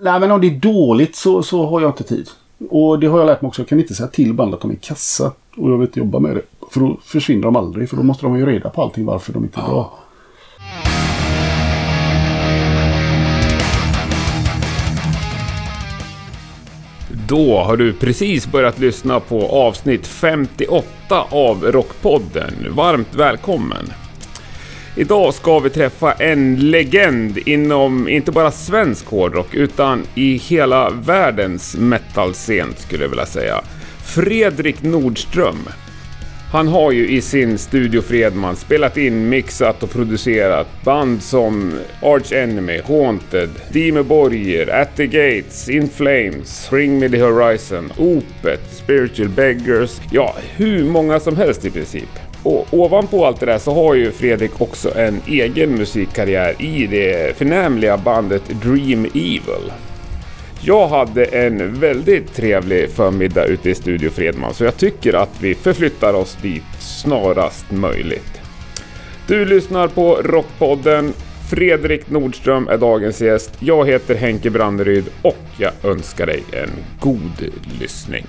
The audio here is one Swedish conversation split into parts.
Nej, men om det är dåligt så, så har jag inte tid. Och det har jag lärt mig också. Jag kan inte säga till bandet att de är kassa. Och jag vill inte jobba med det. För då försvinner de aldrig. För då måste de ha ju reda på allting varför de inte är bra. Då har du precis börjat lyssna på avsnitt 58 av Rockpodden. Varmt välkommen! Idag ska vi träffa en legend inom inte bara svensk hårdrock utan i hela världens metalscen skulle jag vilja säga. Fredrik Nordström. Han har ju i sin Studio Fredman spelat in, mixat och producerat band som Arch Enemy, Haunted, Demoborger, At the Gates, In Flames, Bring Me the Horizon, Opet, Spiritual Beggars, ja hur många som helst i princip. Och ovanpå allt det där så har ju Fredrik också en egen musikkarriär i det förnämliga bandet Dream Evil. Jag hade en väldigt trevlig förmiddag ute i Studio Fredman så jag tycker att vi förflyttar oss dit snarast möjligt. Du lyssnar på Rockpodden. Fredrik Nordström är dagens gäst. Jag heter Henke Branderyd och jag önskar dig en god lyssning.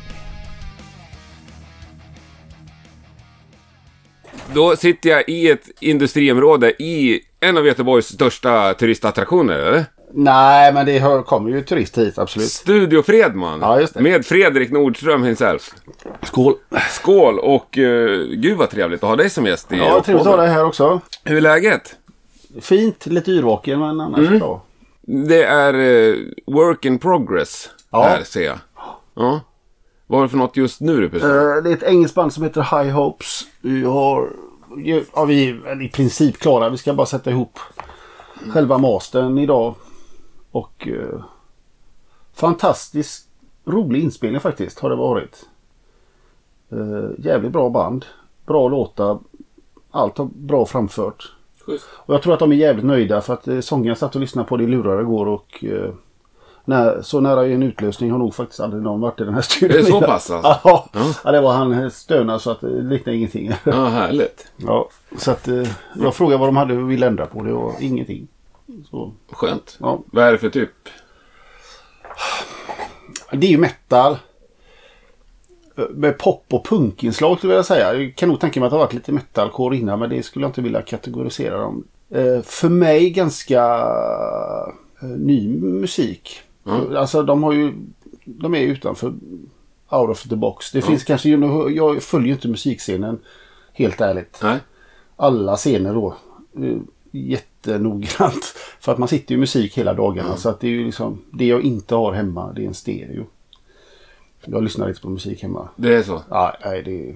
Då sitter jag i ett industriområde i en av Göteborgs största turistattraktioner, eller? Nej, men det hör, kommer ju turist hit, absolut. Studio Fredman. Ja, just det. Med Fredrik Nordström himself. Skål! Skål och uh, gud vad trevligt att ha dig som gäst i Ja, trevligt att ha dig här också. Hur är läget? Fint, lite yrvaken men annars bra. Det är eh, work in progress Ja. här ser jag. Ja. Vad är det för något just nu du presenterar? Eh, Det är ett engelskt band som heter High Hopes. Vi har... Ja, vi är i princip klara. Vi ska bara sätta ihop själva mastern idag. Och... Uh, fantastiskt rolig inspelning faktiskt har det varit. Uh, jävligt bra band. Bra låtar. Allt har bra framfört. Schysst. Och jag tror att de är jävligt nöjda för att eh, sången satt och lyssnade på det i lurar igår och eh, när, så nära en utlösning har nog faktiskt aldrig någon varit i den här studion. Det är så pass alltså? Ja, Ja. ja, det var han stönade så att det liknade ingenting. Ja, härligt. ja, så att eh, jag frågade vad de hade och ville ändra på. Det var ingenting. Så, Skönt. ja. Vad är det för typ? Det är ju metal. Eh, Med pop och punkinslag skulle jag säga. Jag kan nog tänka mig att det har varit lite metalcore innan men det skulle jag inte vilja kategorisera dem. Eh, För mig ganska eh, ny musik. Mm. Alltså de har ju... De är utanför out of the box. Det finns kanske... Jag följer ju inte musikscenen helt ärligt. Nej. Alla scener då. eh, Jättenoggrant. För att man sitter ju i musik hela dagarna. Så att det är ju liksom... Det jag inte har hemma det är en stereo. Jag lyssnar inte på musik hemma. Det är så? Ja, nej, det,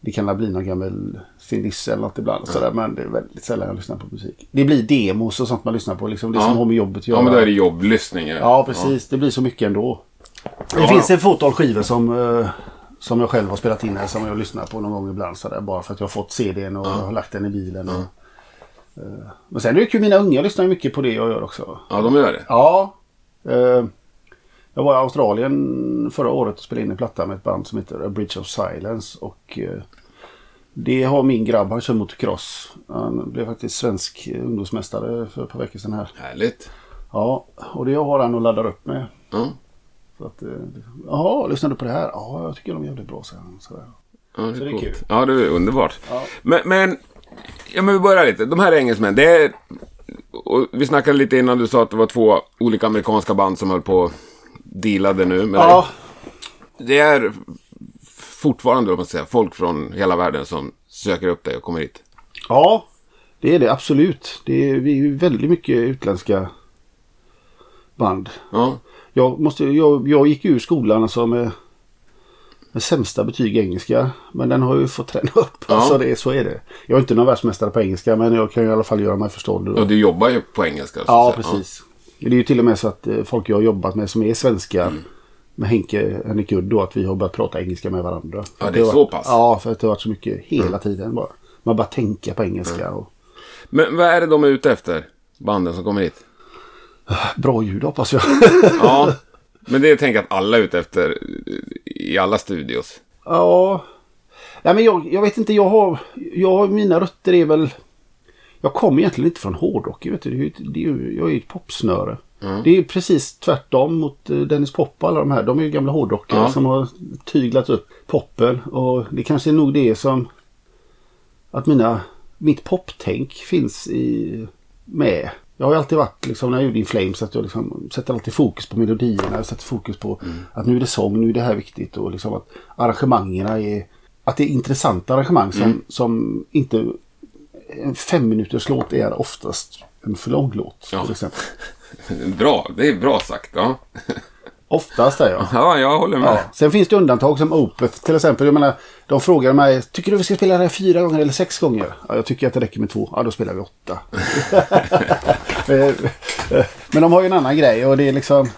det kan bli någon gammal finiss eller något ibland. Sådär, men det är väldigt sällan jag lyssnar på musik. Det blir demos och sånt man lyssnar på. Liksom, det Ja. som har med jobbet att göra. Ja, men då är det jobblyssning. Ja, Ja, precis. Det blir så mycket ändå. Det Ja. finns ett fåtal skivor som, eh, som jag själv har spelat in här som jag lyssnar på någon gång ibland. Sådär, bara för att jag har fått CDn och har lagt den i bilen. Och, eh, men sen är det kul. Mina unga lyssnar mycket på det jag gör också. Ja, de gör det. Ja. Eh, jag var i Australien förra året och spelade in en platta med ett band som heter A Bridge of Silence. Och eh, det har min grabb, han kör motocross. Han blev faktiskt svensk ungdomsmästare för ett par veckor sedan här. Härligt. Ja, och det har han att ladda upp med. Ja. Så att, eh, Jaha, lyssnar du på det här? Ja, jag tycker de är jävligt bra, säger han. Sådär. Ja, det Så är, det är kul. Ja, det är underbart. Ja. Men, men, ja, men vi börjar lite. De här engelsmän, det är... Och vi snackade lite innan du sa att det var två olika amerikanska band som höll på dealade nu. Men Ja, det är fortfarande, man säger, folk från hela världen som söker upp dig och kommer hit. ja, det är det absolut. Det är, vi är väldigt mycket utländska band. Ja, Jag, måste, jag, jag gick ur skolan alltså med, med sämsta betyg i engelska. Men den har ju fått träna upp. Ja. Alltså det, så är det. Jag är inte någon världsmästare på engelska men jag kan ju i alla fall göra mig förstådd. och du jobbar ju på engelska. så Ja, säga. precis. Det är ju till och med så att eh, folk jag har jobbat med som är svenska Mm. med Henke Henrik Udd då att vi har börjat prata engelska med varandra. Ja, det är så varit- pass. Mm. Ja, för att det har varit så mycket hela tiden bara. Man bara tänka på engelska och Men vad är det de är ute efter? Banden som kommer hit? bra ljud hoppas jag. Ja, men det tänker jag att alla är ute efter i alla studios. Ja. Nej, men jag, jag vet inte, jag har, jag. Mina rötter är väl... Jag kommer egentligen inte från hårdrock. Vet du. Det är ju, jag är ju ett popsnöre. Det är ju precis tvärtom mot eh, Dennis Pop och alla de här. De är ju gamla hårdrockare Ja. som har tyglat upp poppen. Och det kanske är nog det som... Att mina... Mitt poptänk finns i... Med. Jag har ju alltid varit liksom när jag gjorde In Flames att jag liksom sätter alltid fokus på melodierna. Jag sätter fokus på att nu är det sång, nu är det här viktigt. Och liksom att arrangemangerna är... Att det är intressanta arrangemang som, som inte... En fem minuters låt är oftast en för lång låt. Ja. Till exempel. Bra, det är bra sagt. Ja, Oftast är jag. ja jag håller med. Ja. Sen finns det undantag som Opeth till exempel. Jag menar, de frågar mig, tycker du vi ska spela det här fyra gånger eller sex gånger? Ja, jag tycker att det räcker med två. Ja, då spelar vi åtta. Eh, eh, Men de har ju en annan grej och det är liksom...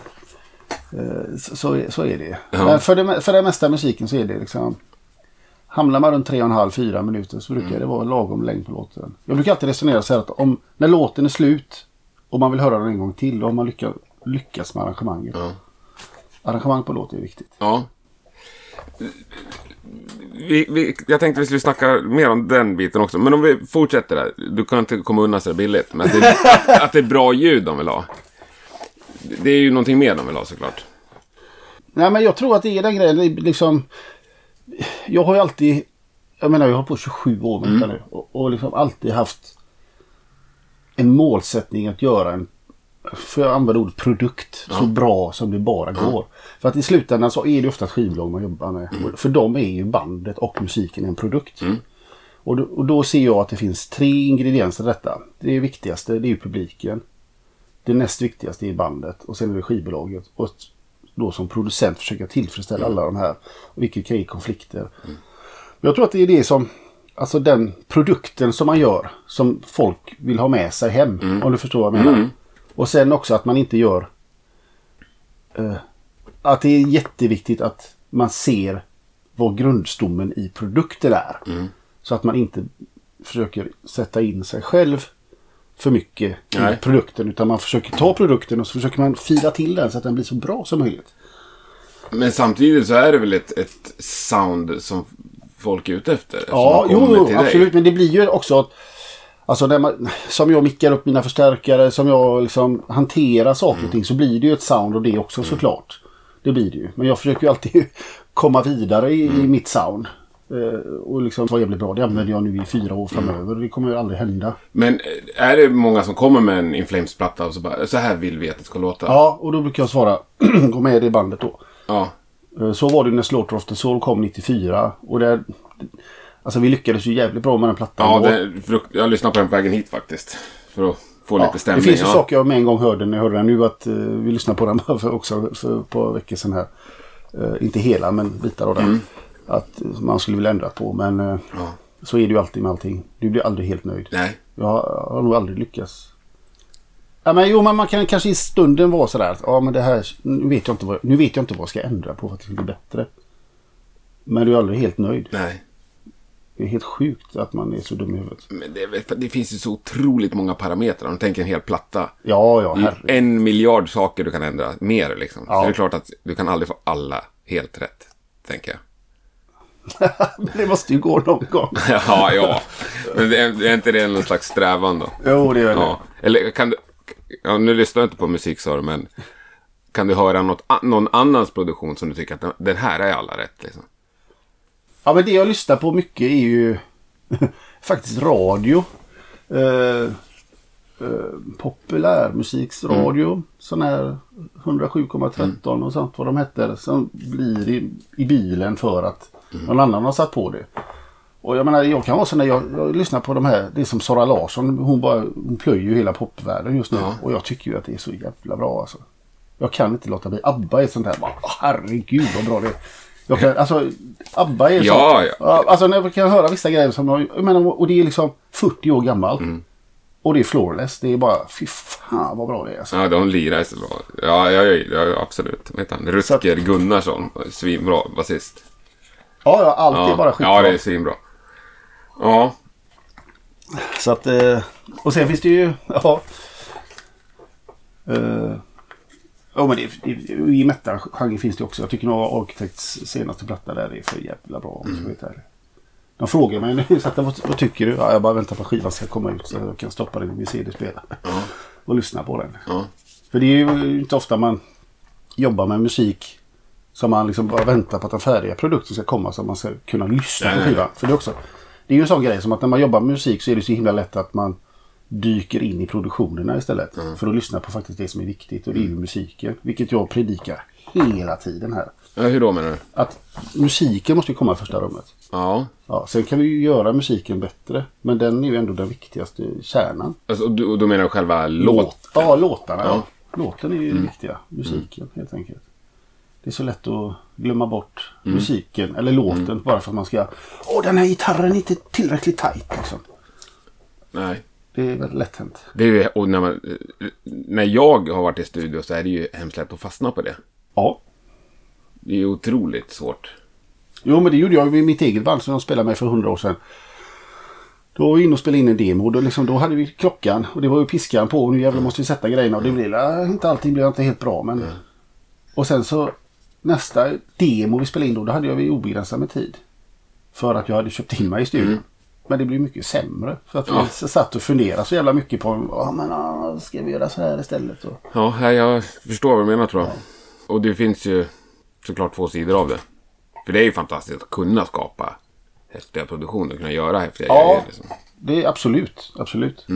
eh, Så, så är- så är det. Ja. Men för det, för det mesta musiken så är det liksom... Hamnar man runt tre och en halv, fyra minuter så brukar det vara lagom längd på låten. Jag brukar alltid resonera så här att om, när låten är slut och man vill höra den en gång till, då har man lyckats, lyckats med arrangemanget. Ja. Arrangemang på låt är viktigt. Ja. Vi, vi, jag tänkte vi skulle snacka mer om den biten också. Men om vi fortsätter där. Du kan inte komma undan så där billigt. Men att det, att, att det är bra ljud de vill ha. Det är ju någonting mer de vill ha såklart. Nej men jag tror att det är den grejen. Liksom, jag har ju alltid, jag menar jag har på 27 år detta nu. Och, och liksom alltid haft en målsättning att göra en, för jag använder ordet produkt, så bra som det bara går. För att i slutändan så är det ofta skivbolag man jobbar med. Och För dem är ju bandet och musiken en produkt. Och, då, och då ser jag att det finns tre ingredienser i detta. Det viktigaste det är ju publiken. Det näst viktigaste är bandet och sen är det skivbolaget. Och då som producent försöka tillfredsställa alla de här. Vilket kan ge konflikter. Men Jag tror att det är det som, alltså den produkten som man gör. Som folk vill ha med sig hem. Om du förstår vad jag menar. Och sen också att man inte gör eh, att det är jätteviktigt att man ser vad grundstommen i produkten är. Så att man inte försöker sätta in sig själv för mycket Nej. i produkten. Utan man försöker ta produkten och så försöker man fila till den så att den blir så bra som möjligt. Men samtidigt så är det väl ett, ett sound som folk är ute efter. Ja, jo, absolut. Men det blir ju också att Alltså när man, som jag mickar upp mina förstärkare, som jag liksom hanterar saker Mm. och ting så blir det ju ett sound och det också såklart. Det blir det ju. Men jag försöker ju alltid komma vidare i, Mm. i mitt sound. Eh, och liksom vara jävligt bra. Det använder jag nu i fyra år framöver. Det kommer ju aldrig hända. Men eh, är det många som kommer med en Inflames-platta och så bara, så här vill vi att det ska låta? Ja, och då brukar jag svara, gå med i det bandet då. Ja. Eh, Så var det när Slaughter of the Soul kom 94. Och där, alltså vi lyckades ju jävligt bra med den plattan. Ja, det, jag lyssnade på den på vägen hit faktiskt. För att få Ja, lite stämning. Det finns ju ja. saker jag med en gång hörde när jag hörde den nu. Att vi lyssnade på den för, också för ett par veckor sedan här. Inte hela men bitar av den. Att man skulle vilja ändra på. Men eh, Mm. Ja. så är det ju alltid med allting. Du blir aldrig helt nöjd. Nej. Jag har, jag har nog aldrig lyckats. Ja, men, jo, men man kan kanske i stunden vara sådär. att, Ja, men det här, nu, vet jag inte vad, nu vet jag inte vad jag ska ändra på för att det ska bli bättre. Men du är aldrig helt nöjd. Nej. Det är helt sjukt att man är så dum i huvudet. Men det, det finns ju så otroligt många parametrar. Om du tänker en hel platta. Ja, ja, herregud. En miljard saker du kan ändra. Mer liksom. Ja. Så det är klart att du kan aldrig få alla helt rätt. Tänker jag. Men det måste ju gå någon gång. ja, ja. Men det är, är inte det någon slags strävan då? Jo, det är det. Ja. Eller kan du... Ja, nu lyssnar jag inte på musik sa du, men... Kan du höra något, någon annans produktion som du tycker att den, här är alla rätt liksom? Ja, men det jag lyssnar på mycket är ju faktiskt radio. Eh, eh, populärmusiksradio. Sån här 107,13 och sånt vad de hette. Som blir i, i bilen för att någon annan har satt på det. Och jag menar, jag kan vara så när jag, jag lyssnar på de här, det är som Sara Larsson, hon, bara, hon plöjer ju hela popvärlden just nu. Ja. Och jag tycker ju att det är så jävla bra alltså. Jag kan inte låta bli. ABBA är sånt här, bara, "Åh, herregud vad bra det är. Jag kan, alltså, ABBA är Ja, så. ja. Alltså när jag kan höra vissa grejer som jag, jag menar, och det är liksom 40 år gammalt. Mm. Och det är flawless. Det är bara, fy fan vad bra det är alltså. Ja, de lirar så bra. Ja, ja, ja, ja absolut. Vad heter han? Rutger Gunnarsson. Svinbra basist. Ja, ja, allt Ja, är bara skitbra. ja, det är svinbra. Ja, Så att, eh, och sen finns det ju, ja. Eh, Ja men det, det, i metal-genren finns det också. Jag tycker nog Architects senaste platta där är för jävla bra ärlig. De frågar mig nu, så att, vad, vad tycker du? Ja, jag bara väntar på att skivan ska komma ut så jag kan stoppa den i min CD-spelare. Och lyssna på den. ja. För det är ju inte ofta man jobbar med musik som man liksom bara väntar på att den färdiga produkten ska komma så att man ska kunna lyssna på skivan. För det är också Det är ju en sån grej som att när man jobbar med musik så är det så himla lätt att man dyker in i produktionerna istället. För att lyssna på faktiskt det som är viktigt och det är ju musiken. Vilket jag predikar hela tiden här. Ja, hur då menar du? Att musiken måste ju komma i första rummet. Ja. Ja, sen kan vi ju göra musiken bättre. Men den är ju ändå den viktigaste kärnan. Alltså, och, du, och då menar du själva låt? Ja, låtarna. Ja. Låten är ju det viktiga. Musiken helt enkelt. Det är så lätt att glömma bort musiken eller låten bara för att man ska... Åh, den här gitarren är inte tillräckligt tajt liksom. Nej. Det är väldigt lätt hänt. Det är ju, och när, man, när jag har varit i studio så är det ju hemskt lätt att fastna på det. Ja. Det är otroligt svårt. Jo, men det gjorde jag med mitt eget band som jag spelade med för hundra år sedan. Då var vi inne och spelade in en demo. Då, liksom, då hade vi klockan och det var ju piskan på. Och nu jävlar måste vi sätta grejerna. Och det blev inte alltid blev inte helt bra. Men... Och sen så nästa demo vi spelade in då, då hade jag obegränsat med tid. För att jag hade köpt in mig i studion. Men det blev mycket sämre. För att Ja. vi satt och funderade så jävla mycket på ja, men, ah, ska vi göra så här istället. Och... Ja, jag- förstår vad du menar tror jag. Och det finns ju såklart två sidor av det. För det är ju fantastiskt att kunna skapa häftiga produktioner, kunna göra häftiga Ja. grejer. Liksom. Det är absolut, absolut.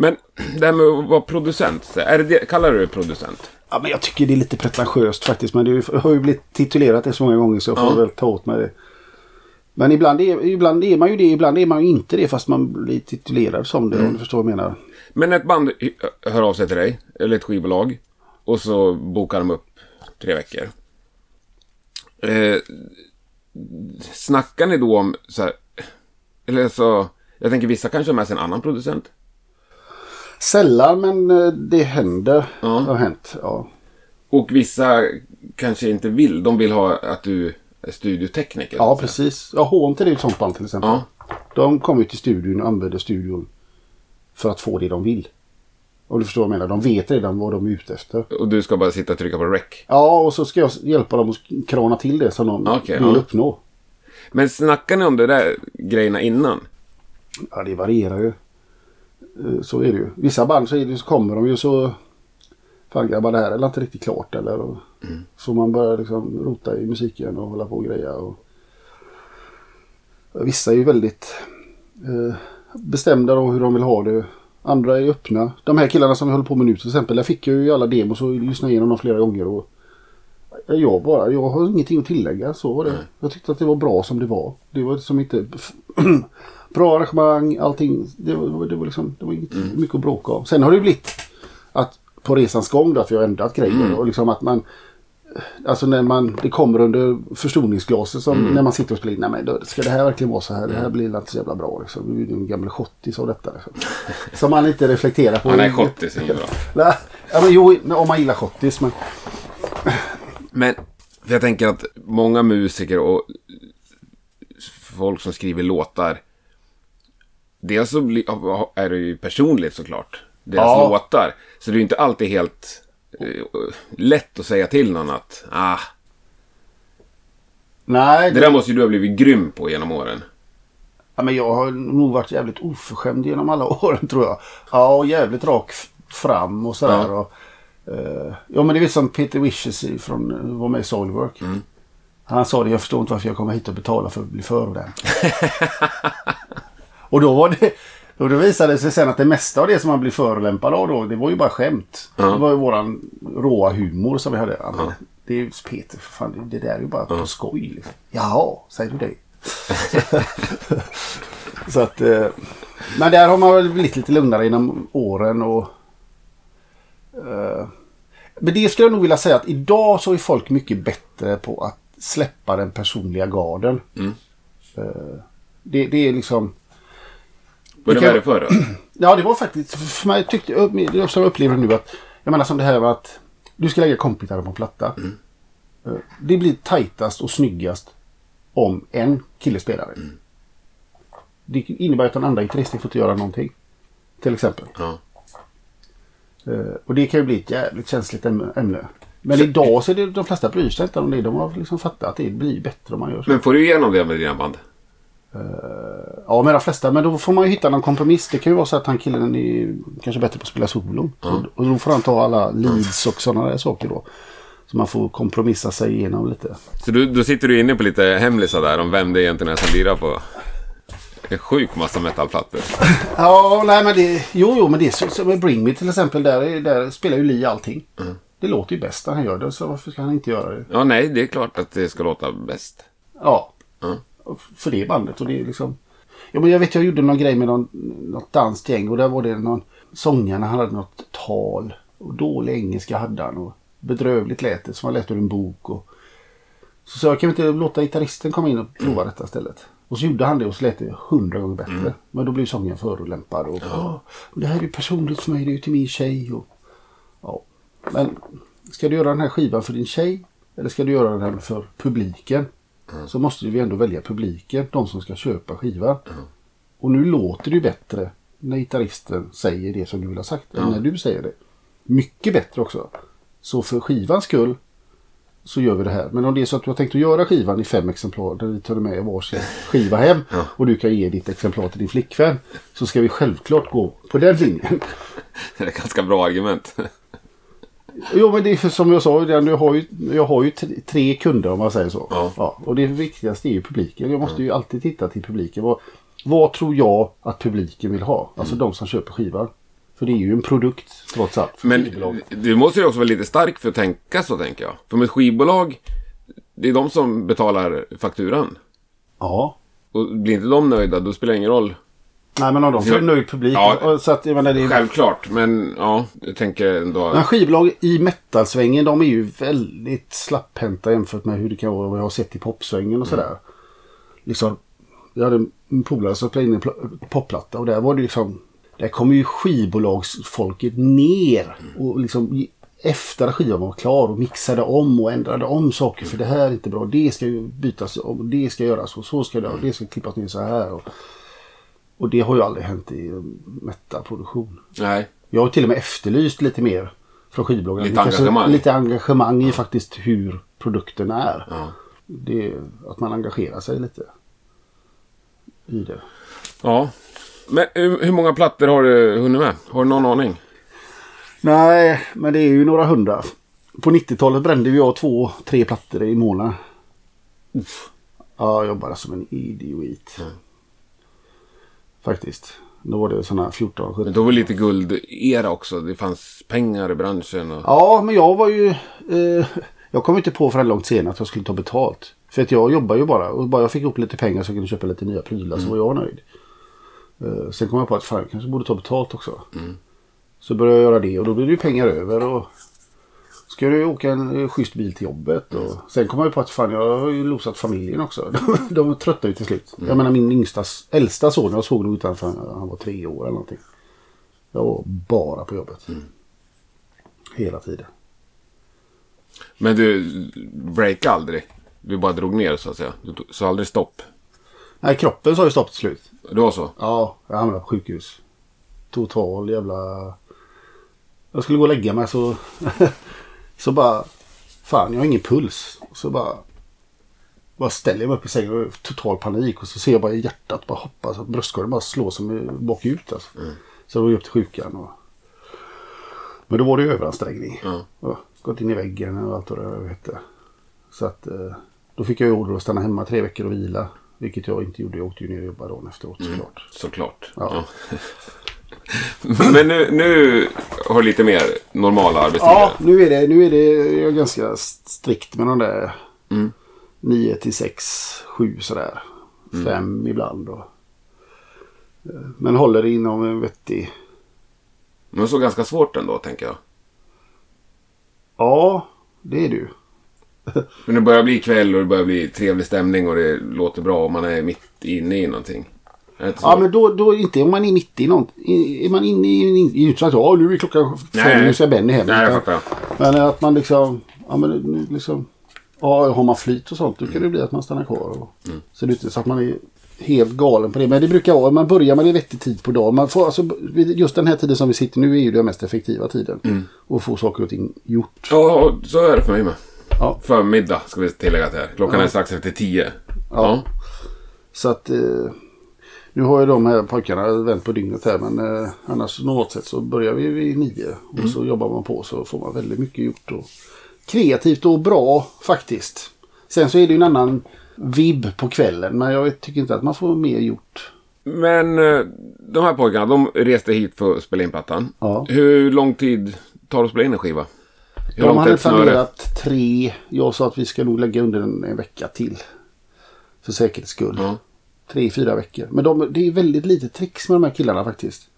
Men det här med att vara producent, är det kallar du det producent? Ja, men jag tycker det är lite pretentiöst faktiskt. Men det har ju blivit titulerat det så många gånger så jag får Ja. väl ta åt mig det. Men ibland är, ibland är man ju det, ibland är man ju inte det fast man blir titulerad som det om du förstår vad jag menar. Men ett band hör av sig till dig, eller ett skivbolag, och så bokar de upp tre veckor. Eh, snackar ni då om så här, eller så, jag tänker vissa kanske har med sig en annan producent. Sällan men eh, det händer. Ja. Det har hänt. Ja. Och vissa kanske inte vill, de vill ha att du är studiotekniker. ja, precis. Ja, Hånt är ju ett sånt band till exempel. Ja, De kommer till studion och använder studion för att få det de vill. Om du förstår vad jag menar. De vet redan vad de är ute efter. och du ska bara sitta och trycka på rec. Ja, och så ska jag hjälpa dem att krana till det som de Okej, vill ja. uppnå. Men snackar ni om det där grejerna innan? Ja, det varierar ju. Eh, Så är det ju. Vissa band så, är det, så kommer de ju så... Fan grabbar, det här är inte riktigt klart eller? Och, Så man börjar liksom rota i musiken och hålla på och greja. Och, vissa är ju väldigt eh, bestämda då hur de vill ha det. Andra är öppna. De här killarna som vi håller på med nu till exempel. Där fick jag ju alla demos och lyssnade igenom dem flera gånger. Och, jag, bara, jag har ingenting att tillägga. Så var det. Jag tyckte att det var bra som det var. Det var som inte... bra arrangemang, allting. Det var, det var, liksom, det var inget mycket att bråka om. Sen har det blivit att på resans gång då, att vi har ändrat grejer. Och liksom att man... Alltså när man, det kommer under förstoringsglaset som när man sitter och spelar in. Nej men då, ska det här verkligen vara så här? Det här blir inte så jävla bra liksom. Vi är ju en gammal schottis av detta liksom. Som man inte reflekterar på. Han är schottis, är ju bra. Ja, men jo, om man gillar schottis. Men Men jag tänker att många musiker och folk som skriver låtar. Dels så är det ju personligt såklart. Deras Ja. låtar. Så det är ju inte alltid helt eh, lätt att säga till någon att ah, nej, det där måste ju du ha blivit grym på genom åren. Ja, men jag har nog varit jävligt oförskämd genom alla åren tror jag. Ja, och jävligt rak fram och sådär. Ja. Och, eh, ja, men det är som Peter Wishes från var med i Soilwork. Han sa det, jag förstår inte varför jag kommer hit och betalar för att bli förolämpad. och då var det... Och då visade det sig sen att det mesta av det som man blir förolämpad av då, det var ju bara skämt. Ja. Det var ju våran råa humor som vi hade. Ja, men Det är ju Peter, för fan, det det där är ju bara på skoj. Liksom. Jaha, säger du det? Så att... Eh, men där har man väl blivit lite lugnare genom åren och... Eh, men det skulle jag nog vilja säga att idag så är folk mycket bättre på att släppa den personliga garden. Mm. Eh, det, det är liksom... Var det värre förr? Ja, det var faktiskt... För mig tyckte jag, som jag upplever nu att... Jag menar som det här med att du ska lägga kompgitarren på en platta. Eh, Det blir tajtast och snyggast om en kille spelar det. Det innebär att den andra gitarristen får inte göra någonting. Till exempel. Ja. Eh, Och det kan ju bli ett jävligt känsligt äm- ämne. Men idag så är det de flesta bryr sig inte om det. De har liksom fattat att det blir bättre om man gör så. Men får du igenom det med dina band? Eh, ja, med de flesta. Men då får man ju hitta någon kompromiss. Det kan ju vara så att han killen är kanske bättre på att spela solo. Och, och då får han ta alla leads och sådana där saker då. Så man får kompromissa sig igenom lite. Så du, då sitter du inne på lite hemlisar där om vem det egentligen är som lirar på en sjuk massa metalplattor. Ja, nej men det... Jo, jo, men det är så, så med Bring Me till exempel. Där, där spelar ju Lee allting. Det låter ju bäst när han gör det. Så varför ska han inte göra det? Ja, nej, det är klart att det ska låta bäst. Ja. Mm. För det bandet. Och det är liksom... Ja, men jag vet jag gjorde någon grej med någon, något danskt gäng. Och där var det någon... Sångarna han hade något tal. Och dålig engelska hade han. Och bedrövligt lät det. Som han läste ur en bok. Och... Så sa jag kan vi inte låta gitarristen komma in och prova detta istället. Och så gjorde han det och så lät det hundra gånger bättre. Men då blev sången förolämpad. Och, "Åh, och det här är ju personligt för mig. Det är ju till min tjej. Och, ja. Men ska du göra den här skivan för din tjej? Eller ska du göra den för publiken? Så måste vi ändå välja publiken. De som ska köpa skivan. Och nu låter det ju bättre när gitarristen säger det som du vill ha sagt. Än när du säger det. Mycket bättre också. Så för skivans skull så gör vi det här. Men om det är så att du har tänkt att göra skivan i fem exemplar där vi tar med varsin skiva hem och du kan ge ditt exemplar till din flickvän. Så ska vi självklart gå på den linjen. Det är ett ganska bra argument. Jo men det är som jag sa, jag har ju, jag har ju tre- kunder om man säger så. Ja. och det viktigaste är ju publiken. Jag måste ju alltid titta till publiken. Vad, vad tror jag att publiken vill ha? Alltså de som köper skivan. För det är ju en produkt trots allt. Men skivbolag. du måste ju också vara lite stark för att tänka så, tänker jag. För med ett skivbolag, det är de som betalar fakturan. Ja. Och blir inte de nöjda, då spelar det ingen roll. Nej men om de får en nöjd publik. Ja. Så att, jag menar, det är, Självklart, men ja, jag tänker ändå... Men skivbolag i metalsvängen de är ju väldigt slapphänta jämfört med hur det kan vara vad jag har sett i popsvängen och sådär. Liksom, jag hade en polare som spelade in en pl- popplatta och där var det liksom där kom ju skivbolagsfolket ner och liksom efter att skivan var klar och mixade om och ändrade om saker för det här är inte bra. Det ska ju bytas om, det ska göras och så ska det och det ska klippas ner så här. Och, och det har ju aldrig hänt i metalproduktion. Nej. Jag har till och med efterlyst lite mer från skivbolagen. Lite engagemang. Lite engagemang i faktiskt hur produkten är. Ja. Det att man engagerar sig lite i det. Ja. Men hur, hur många plattor har du hunnit med? Har du någon aning? Nej, men det är ju några hundra. På 90-talet brände jag två, tre plattor i månaden. Ja, jag jobbade som en idiot. Faktiskt. Då var det sådana här 14, 17. Men då var det lite guld-era också. Det fanns pengar i branschen. Och... Ja, men jag var ju... Eh, jag kom inte på förrän långt senare att jag skulle ta betalt. För att jag jobbar ju bara. Och bara jag fick ihop lite pengar så jag kunde köpa lite nya prylar så var jag nöjd. Eh, sen kom jag på att fan, jag kanske borde ta betalt också. Så började jag göra det och då blev det ju pengar över. Och ska ju åka en eh, schysst bil till jobbet. Och sen kom jag på att fan, jag har ju losat familjen också. De, de tröttnade ju till slut. Jag menar min yngsta, äldsta son, jag såg nog utanför han var tre år eller någonting. Jag var bara på jobbet. Hela tiden. Men du breakade aldrig? Du bara drog ner så att säga? Du sa aldrig stopp? Nej, kroppen sa ju stopp till slut. Det var så? Ja, jag hamnade på sjukhus. Total jävla... Jag skulle gå och lägga mig så... så bara... Fan, jag har ingen puls. Så bara... Bara ställer jag mig upp i sängen och total panik. Och så ser jag bara hjärtat bara hoppa så att bröstkorgen bara slår som bakut. Alltså. Så då var jag upp till sjukan. Och... Men då var det ju överansträngning. Ja. Ja, gått in i väggen och allt vad det hette. Så att eh, då fick jag order att stanna hemma tre veckor och vila. Vilket jag inte gjorde. Jag åkte ju ner och jobbade dagen efteråt såklart. Såklart. Ja. Men nu, nu har du lite mer normala arbetstider? Ja, nu är det, nu är det jag är ganska strikt med de där 9 till 6, 7 sådär. 5 ibland. Och, men håller det inom en vettig... Men så ganska svårt ändå, tänker jag. Ja, det är det ju. Men det börjar bli kväll och det börjar bli trevlig stämning och det låter bra och man är mitt inne i någonting. Ja, men då, då inte om man är mitt i något. I- Är man inne i en... in- Inte så att ja, nu är klockan fem, nu ska Benny hem. Nej, jag fattar. Men att man liksom... Ja, men nu liksom... Ja, har man flyt och sånt då kan det bli att man stannar kvar. Och, Så det är inte så att man är helt galen på det. Men det brukar vara, man börjar med det vettig tid på dagen. Man får, alltså, just den här tiden som vi sitter nu är ju den mest effektiva tiden. Och få saker och ting gjort. Ja, så är det för mig med. Ja. Förmiddag ska vi tillägga till här. Klockan är strax efter tio. Ja. Så att... Eh, Nu har ju de här pojkarna vänt på dygnet här men eh, annars normalt sett så börjar vi vid nio och så jobbar man på så får man väldigt mycket gjort. Och kreativt och bra faktiskt. Sen så är det ju en annan vibb på kvällen men jag tycker inte att man får mer gjort. Men eh, de här pojkarna, de reste hit för att spela in plattan. Ja. Hur lång tid tar det att spela in en skiva? Hur De hade planerat tre. Jag sa att vi ska nog lägga under en, en vecka till. För säkerhets skull. Ja. Tre, fyra veckor. Men de, det är väldigt lite tricks med de här killarna faktiskt.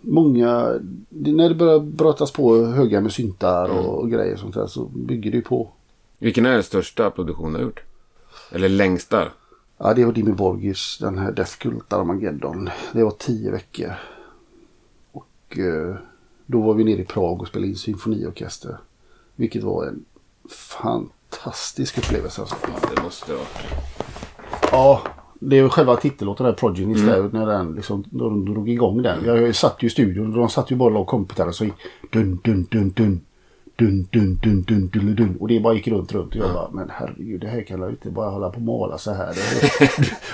Många, när det börjar brötas på höga med syntar och, och grejer sånt där så bygger det ju på. Vilken är den största produktionen du har gjort? Eller längsta? Ja, det var Dimmy Borgis, den här Death Cult Armageddon. Det var tio veckor. Och eh, då var vi nere i Prag och spelade in symfoniorkester. Vilket var en fantastisk upplevelse. Alltså. Ja, det måste det vara. Ja, det är ju själva titellåten där, Progeny mm. när den liksom, då de drog igång den. Jag, satt ju i studion och de satt ju bara och la kompisar och så gick dun, dun, dun, dun. Dun, dun, dun, dun, dun, dun. Och det bara gick runt, runt. Och jag bara, men herregud, det här kan jag inte bara hålla på och mala så här.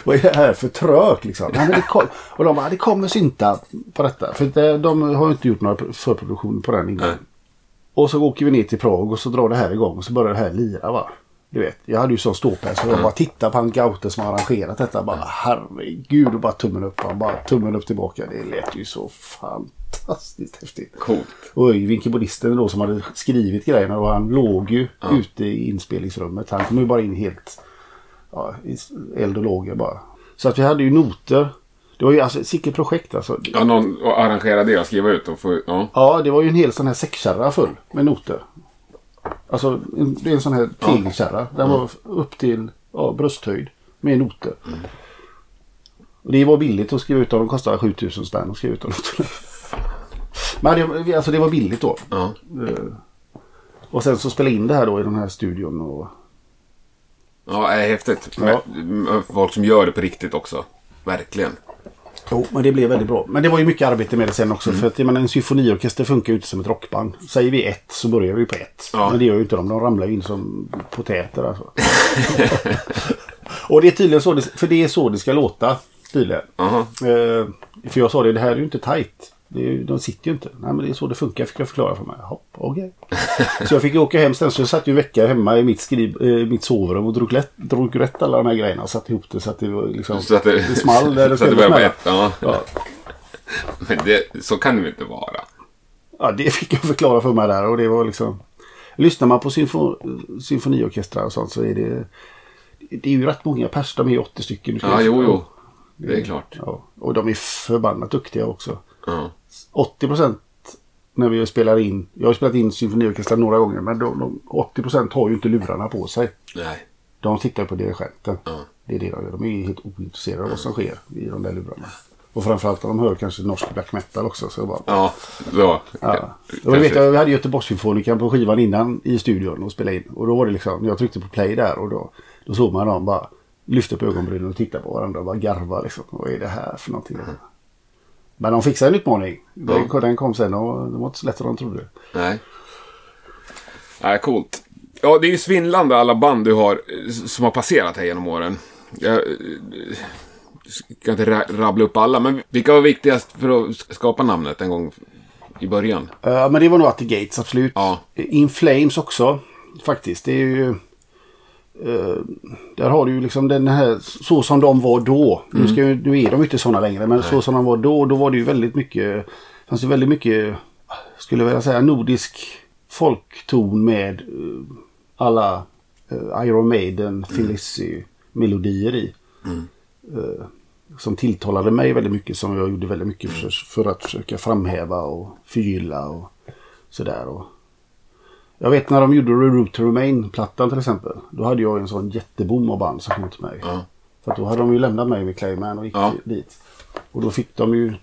Vad är det här för trök liksom? Nej, men det kom, och de bara, det kommer synta på detta. För de har ju inte gjort några förproduktioner på den innan. Och så åker vi ner till Prag och så drar det här igång och så börjar det här lira va. Du vet, jag hade ju sån ståpäls så jag bara tittade på han Gaute som arrangerat detta. Bara herregud och bara tummen upp. Han bara tummen upp tillbaka. Det lät ju så fantastiskt häftigt. Coolt. Och Öyvind, keyboardisten då som hade skrivit grejerna och han låg ju ute i inspelningsrummet. Han kom ju bara in helt ja, eld och lågor bara. Så att vi hade ju noter. Det var ju alltså sicket projekt alltså. Ja, någon och arrangera det och skriva ut och få... Ja. Ja, det var ju en hel sån här säckkärra full med noter. Alltså det är en sån här tegelkärra. Den var upp till ja, brösthöjd med noter. Och det var billigt att skriva ut dem. De kostade 7000 spänn att skriva ut dem. Men det, alltså det var billigt då. ja. Eh, Och sen så spela in det här då i den här studion. Och, Ja, är häftigt. Ja. Med folk som gör det på riktigt också. Verkligen. Jo, men det blev väldigt bra. Men det var ju mycket arbete med det sen också. För att jag menar, en symfoniorkester funkar ju inte som ett rockband. Säger vi ett så börjar vi på ett. Ja. Men det gör ju inte de. De ramlar ju in som potäter alltså. och det är tydligen så det, för det är så det ska låta. Tydligen. Aha. Eh, för jag sa det, det här är ju inte tajt. Är, de sitter ju inte. Nej men det är så det funkar fick jag förklara för mig. Hopp, okej. så jag fick åka hem sen så jag satt ju en vecka hemma i mitt, skriv, eh, mitt sovrum och drog rätt, drog rätt alla de här grejerna och satte ihop det så att det var liksom Så att det, det small där det så att det skulle smälla. ett. Ja. Ja. Men det, så kan det ju inte vara. ja, det fick jag förklara för mig där och det var liksom Lyssnar man på symfo, symfoniorkestrar och sånt så är det Det är ju rätt många pers, de är 80 stycken. Ja, jo, jo. Det är klart. Ja, och de är förbannat duktiga också. Ja. 80 procent när vi spelar in. Jag har spelat in symfoniorkestrar några gånger men de, de, 80 procent har ju inte lurarna på sig. Nej. De tittar på dirigenten. Ja. Det är det de gör. De är helt ointresserade av vad som sker i de där lurarna. Och framförallt om de hör kanske norsk black metal också. Så bara, Ja, då. Ja. Och vet, jag, vi hade Göteborgssymfonikerna på skivan innan i studion och spelade in. Och då var det liksom, jag tryckte på play där och då, då såg man dem bara lyfta på ögonbrynen och titta på varandra och bara garva liksom. Vad är det här för någonting? Men de fixade en utmaning. Ja. den kom sen och det var inte så lätt som de trodde. Nej. Nej, coolt. Ja, det är ju svindlande alla band du har eh, som har passerat här genom åren. Jag eh, ska inte ra- rabbla upp alla, men vilka var viktigast för att skapa namnet en gång i början? Ja men det var nog At the Gates absolut. Ja. In Flames också faktiskt. Det är ju... eh, där har du ju liksom den här, så som de var då. Nu, ska, nu är de inte sådana längre, men så som de var då, då var det ju väldigt mycket, fanns det väldigt mycket, skulle jag vilja säga, nordisk folkton med uh, alla uh, Iron Maiden, Thin Lizzy melodier i. Eh, som tilltalade mig väldigt mycket, som jag gjorde väldigt mycket för, för att försöka framhäva och förgylla och sådär. Och jag vet när de gjorde The Root to Remain-plattan till exempel. Då hade jag en sån jättebom av band som kom till mig. Ja. För då hade de ju lämnat mig med Clayman och gick Ja. dit. Och då fick de ju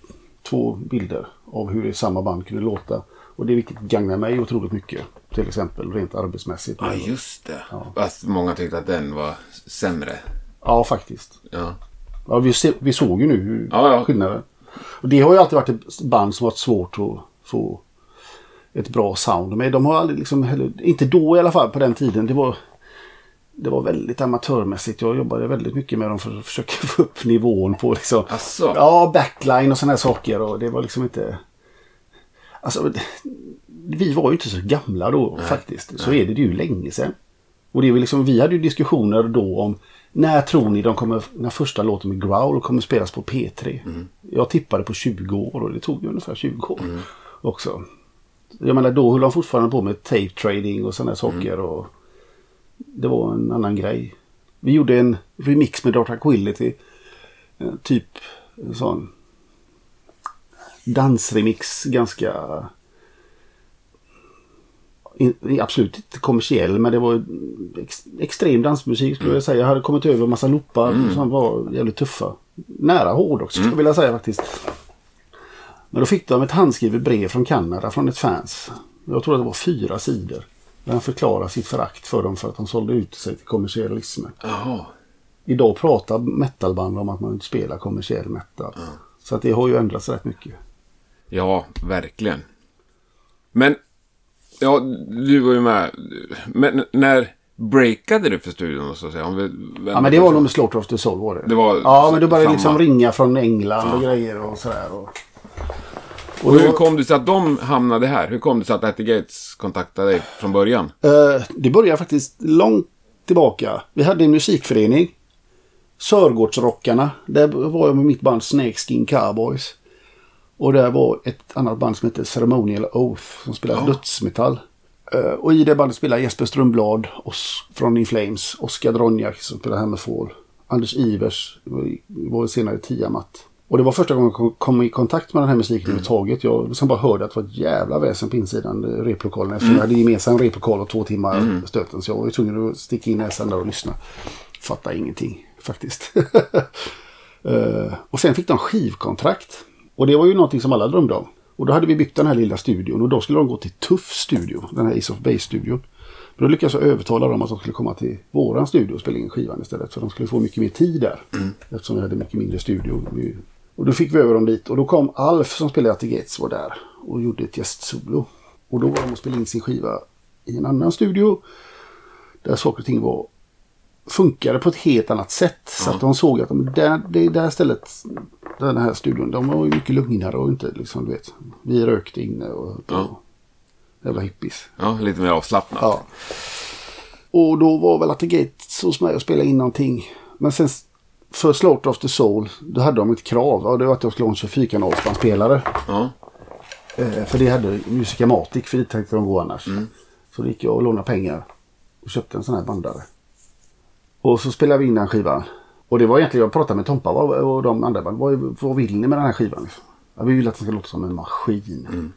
två bilder av hur samma band kunde låta. Och det vilket gagnar mig otroligt mycket. Till exempel rent arbetsmässigt. Ja, just det. Ja. Fast många tyckte att den var sämre. Ja, faktiskt. Ja. Ja, vi, se, vi såg ju nu hur Ja, ja. skillnaden. Och det har ju alltid varit ett band som varit svårt att få ett bra sound med. De har aldrig liksom inte då i alla fall på den tiden. Det var det var väldigt amatörmässigt. Jag jobbade väldigt mycket med dem för att försöka få upp nivån på liksom. Asså? Ja, backline och sådana här saker. Och det var liksom inte... Alltså, vi var ju inte så gamla då faktiskt. Så är det ju länge sedan. Och det är liksom, vi hade ju diskussioner då om när tror ni de kommer, när första låten med Growl kommer spelas på P3? Jag tippade på 20 år och det tog ju ungefär 20 år också. Jag menar då höll de fortfarande på med tape trading och sådana saker. Och det var en annan grej. Vi gjorde en remix med Dr. Quillity. eh, Typ en sån dansremix. Ganska... In, absolut inte kommersiell men det var ex, extrem dansmusik skulle jag säga. Jag hade kommit över en massa loopar som var jävligt tuffa. Nära hårdrock skulle jag vilja säga faktiskt. Men då fick de ett handskrivet brev från Kanada från ett fans. Jag tror att det var fyra sidor. Där han förklarar sitt förakt för dem för att de sålde ut sig till kommersialismen. Jaha. Idag pratar metalband om att man inte spelar kommersiell metal. Så att det har ju ändrats rätt mycket. Ja, verkligen. Men, ja, du var ju med. Men när breakade du för studion så att säga? Om vi, Ja men det var nog med Slaughter of the Soul var det. Det var ja men då började samma. liksom ringa från England och grejer och sådär. Och, Och och hur då, kom det sig att de hamnade här? Hur kom det sig att At the Gates kontaktade dig från början? eh, det började faktiskt långt tillbaka. Vi hade en musikförening. Sörgårdsrockarna. Där var jag med mitt band Snakeskin Cowboys. Och där var ett annat band som hette Ceremonial Oath som spelade Ja. dödsmetall. Eh, och i det bandet spelade Jesper Strömblad från In Flames, Oskar Dronjak som spelade Hammerfall, Anders Ivers var, var senare Tiamat. Och det var första gången jag kom- i kontakt med den här musiken överhuvudtaget. Jag som bara hörde att det var ett jävla väsen på insidan replokalen. Eftersom jag hade gemensam replokal och två timmar stöten. Så jag var tvungen att sticka in näsan där och lyssna. Fattade ingenting faktiskt. Eh, och sen fick de skivkontrakt. Och det var ju någonting som alla drömde om. Och då hade vi byggt den här lilla studion och då skulle de gå till Tuff Studio, den här Ace of Base-studion. Men då lyckades jag övertala dem att de skulle komma till våran studio och spela in skivan istället. För de skulle få mycket mer tid där. Eftersom vi hade mycket mindre studio. Vi- Och då fick vi över dem dit och då kom Alf som spelade At the Gates var där och gjorde ett gästsolo. Och då var de och spelade in sin skiva i en annan studio. Där saker och ting var funkade på ett helt annat sätt. Så att de såg att de, där, det där stället, den här studion, de var mycket lugnare och inte liksom, du vet. Vi rökte inne och, Ja. jävla hippies. Ja, lite mer avslappnat. Ja. Och då var väl att the Gates hos mig och spelade in någonting. Men sen för Slaughter of the Soul, då hade de ett krav. Och det var att jag skulle ha en 24-kanalsbandspelare. Ja. Eh, för det hade Musicamatic, för dit tänkte de gå annars. Så då gick jag och lånade pengar och köpte en sån här bandare. Och så spelade vi in den skivan. Och det var egentligen, jag pratade med Tompa och de andra. Vad, vad vill ni med den här skivan? Ja, vi vill att den ska låta som en maskin.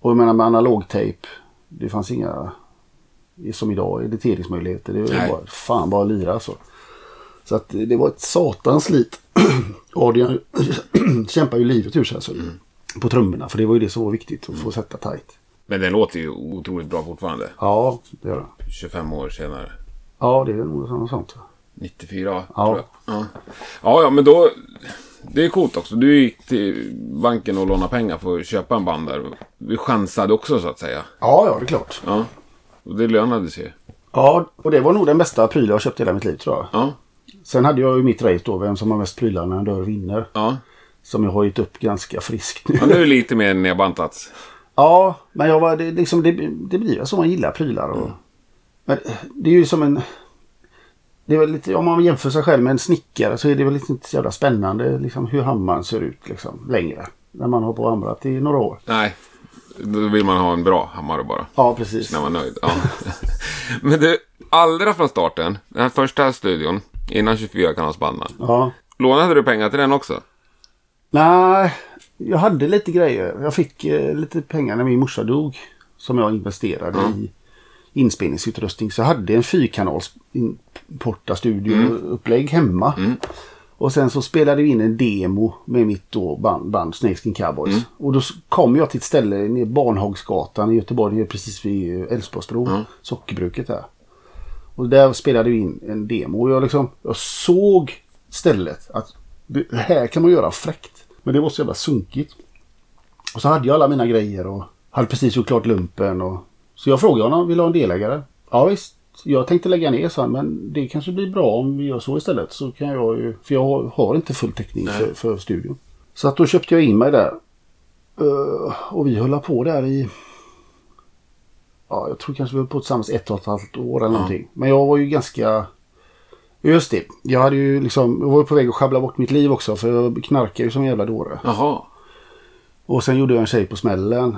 Och jag menar med analogtejp. Det fanns inga, som idag, editeringsmöjligheter. Det var bara, fan bara lira så. Så att det var ett satans slit. Adrian kämpar ju livet ur sig alltså. På trummorna. För det var ju det som var viktigt. Att få sätta tight. Men den låter ju otroligt bra fortfarande. Ja, det gör det. 25 år senare. Ja, det är nog något sånt. 94 Ja. tror jag. Ja. ja, ja, men då... Det är coolt också. Du gick till banken och lånade pengar för att köpa en band där. Du chansade också så att säga. Ja, ja, det är klart. Ja. Och det lönade sig. Ja, och det var nog den bästa prylen jag köpt i hela mitt liv tror jag. Ja. Sen hade jag ju mitt race då, vem som har mest prylar när en dörr vinner. Ja. Som jag har gett upp ganska friskt nu. ja nu är det lite mer nedbantat. Ja, men jag var, det, liksom, det, det blir väl så man gillar prylar. Och, Men det är ju som en... Det är väl lite, om man jämför sig själv med en snickare så är det väl lite inte så jävla spännande liksom, hur hammaren ser ut liksom, längre. När man har på hamrat i några år. Nej. Då vill man ha en bra hammare bara. Ja, precis. När man är nöjd. Ja. Men du, allra från starten. Den här första studion. Innan 24-kanalsbanden. Ja. Lånade du pengar till den också? Nej, jag hade lite grejer. Jag fick eh, lite pengar när min morsa dog. Som jag investerade i inspelningsutrustning. Så jag hade en fyrkanals in- porta studio-upplägg hemma. Och sen så spelade vi in en demo med mitt då band, band Snakeskin Cowboys. Och då kom jag till ett ställe nere Barnhagsgatan i Göteborg, precis vid eh, Älvsborgsbro. Sockerbruket där. Och där spelade vi in en demo. Och jag, liksom, jag såg stället. Att här kan man göra fräckt. Men det var så jävla sunkigt. Och så hade jag alla mina grejer och hade precis gjort klart lumpen. Och... Så jag frågade honom, vill du ha en delägare? Ja visst, jag tänkte lägga ner så här, men det kanske blir bra om vi gör så istället. Så kan jag ju, för jag har, inte full täckning för, för studion. Så att då köpte jag in mig där. Eh, och vi höll på där i... Ja, jag tror kanske vi höll på tillsammans ett och ett halvt år eller någonting. Men jag var ju ganska... Just det. Jag hade ju liksom... Jag var på väg att schabbla bort mitt liv också. För jag knarkade ju som en jävla dåre. Jaha. Och sen gjorde jag en tjej på smällen.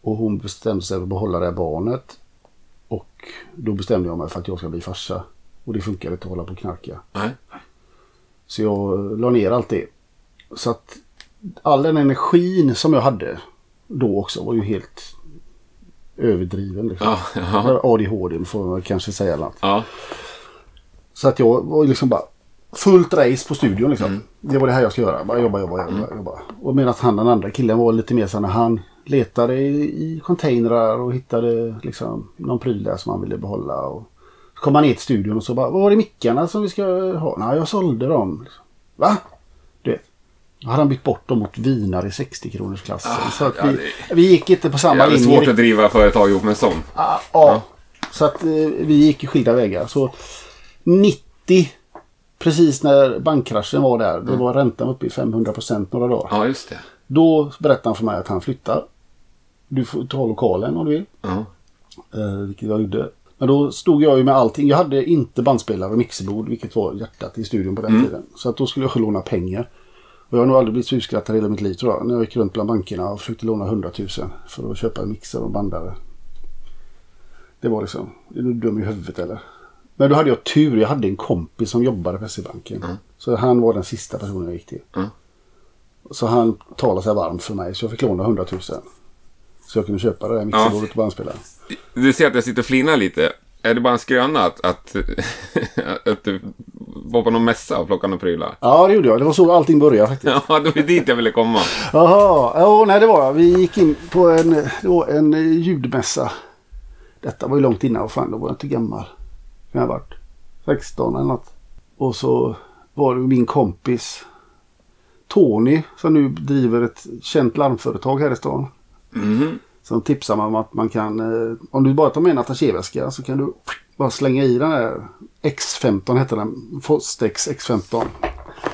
Och hon bestämde sig för att behålla det här barnet. Och då bestämde jag mig för att jag ska bli farsa. Och det funkar inte att hålla på och knarka. Nej. Så jag la ner allt det. Så att all den energin som jag hade då också var ju helt överdriven. Liksom. Ja, ja. ADHD får man kanske säga. Något. Ja. Så att jag var liksom bara fullt race på studion. Liksom. Det var det här jag ska göra. Bara jobba, jobba, jobba. jobba. Och medan han den andra killen var lite mer så när han letade i, i containrar och hittade liksom någon pryl där som han ville behålla. Och så kom han ner till studion och så bara, vad var det mickarna som vi ska ha? Nej, jag sålde dem. Liksom. Va? Hade han bytt bort dem mot vinar i 60 kronors klassen. Ah, så att ja, vi, det- vi gick inte på samma linje. svårt att driva företag ihop med en sån. Ja, ja. Så att eh, vi gick ju skilda vägar. Så 90, precis när bankkraschen var där, då var räntan uppe i 500 procent några dagar. Ja, just det. Då berättade han för mig att han flyttar. Du får ta lokalen om du vill. Ja. Eh, vilket jag gjorde. Men då stod jag ju med allting. Jag hade inte bandspelare och mixerbord, vilket var hjärtat i studion på den tiden. Så att då skulle jag låna pengar. Och jag har nog aldrig blivit så utskrattad hela mitt liv tror jag. När jag gick runt bland bankerna och försökte låna 100 000 för att köpa en mixer och bandare. Det var liksom, är du dum i huvudet eller? Men då hade jag tur. Jag hade en kompis som jobbade på SE-banken. Så han var den sista personen jag gick till. Mm. Så han talade sig varm för mig så jag fick låna 100 000. Så jag kunde köpa det där mixerbordet och bandspelaren. Du ser att jag sitter och flinar lite. Är det bara en skröna att, att, att du var på någon mässa och plockade några prylar? Ja, det gjorde jag. Det var så allting började faktiskt. Ja, det var dit jag ville komma. Jaha, ja, nej det var jag. Vi gick in på en, en ljudmässa. Detta var ju långt innan. Vad fan, då var jag inte gammal. Kan jag ha varit 16 eller något. Och så var det min kompis Tony som nu driver ett känt larmföretag här i stan. Mhm. Som tipsar mig om att man kan, eh, om du bara tar med en attachéväska så kan du bara slänga i den där X15 heter den. Fostex X15.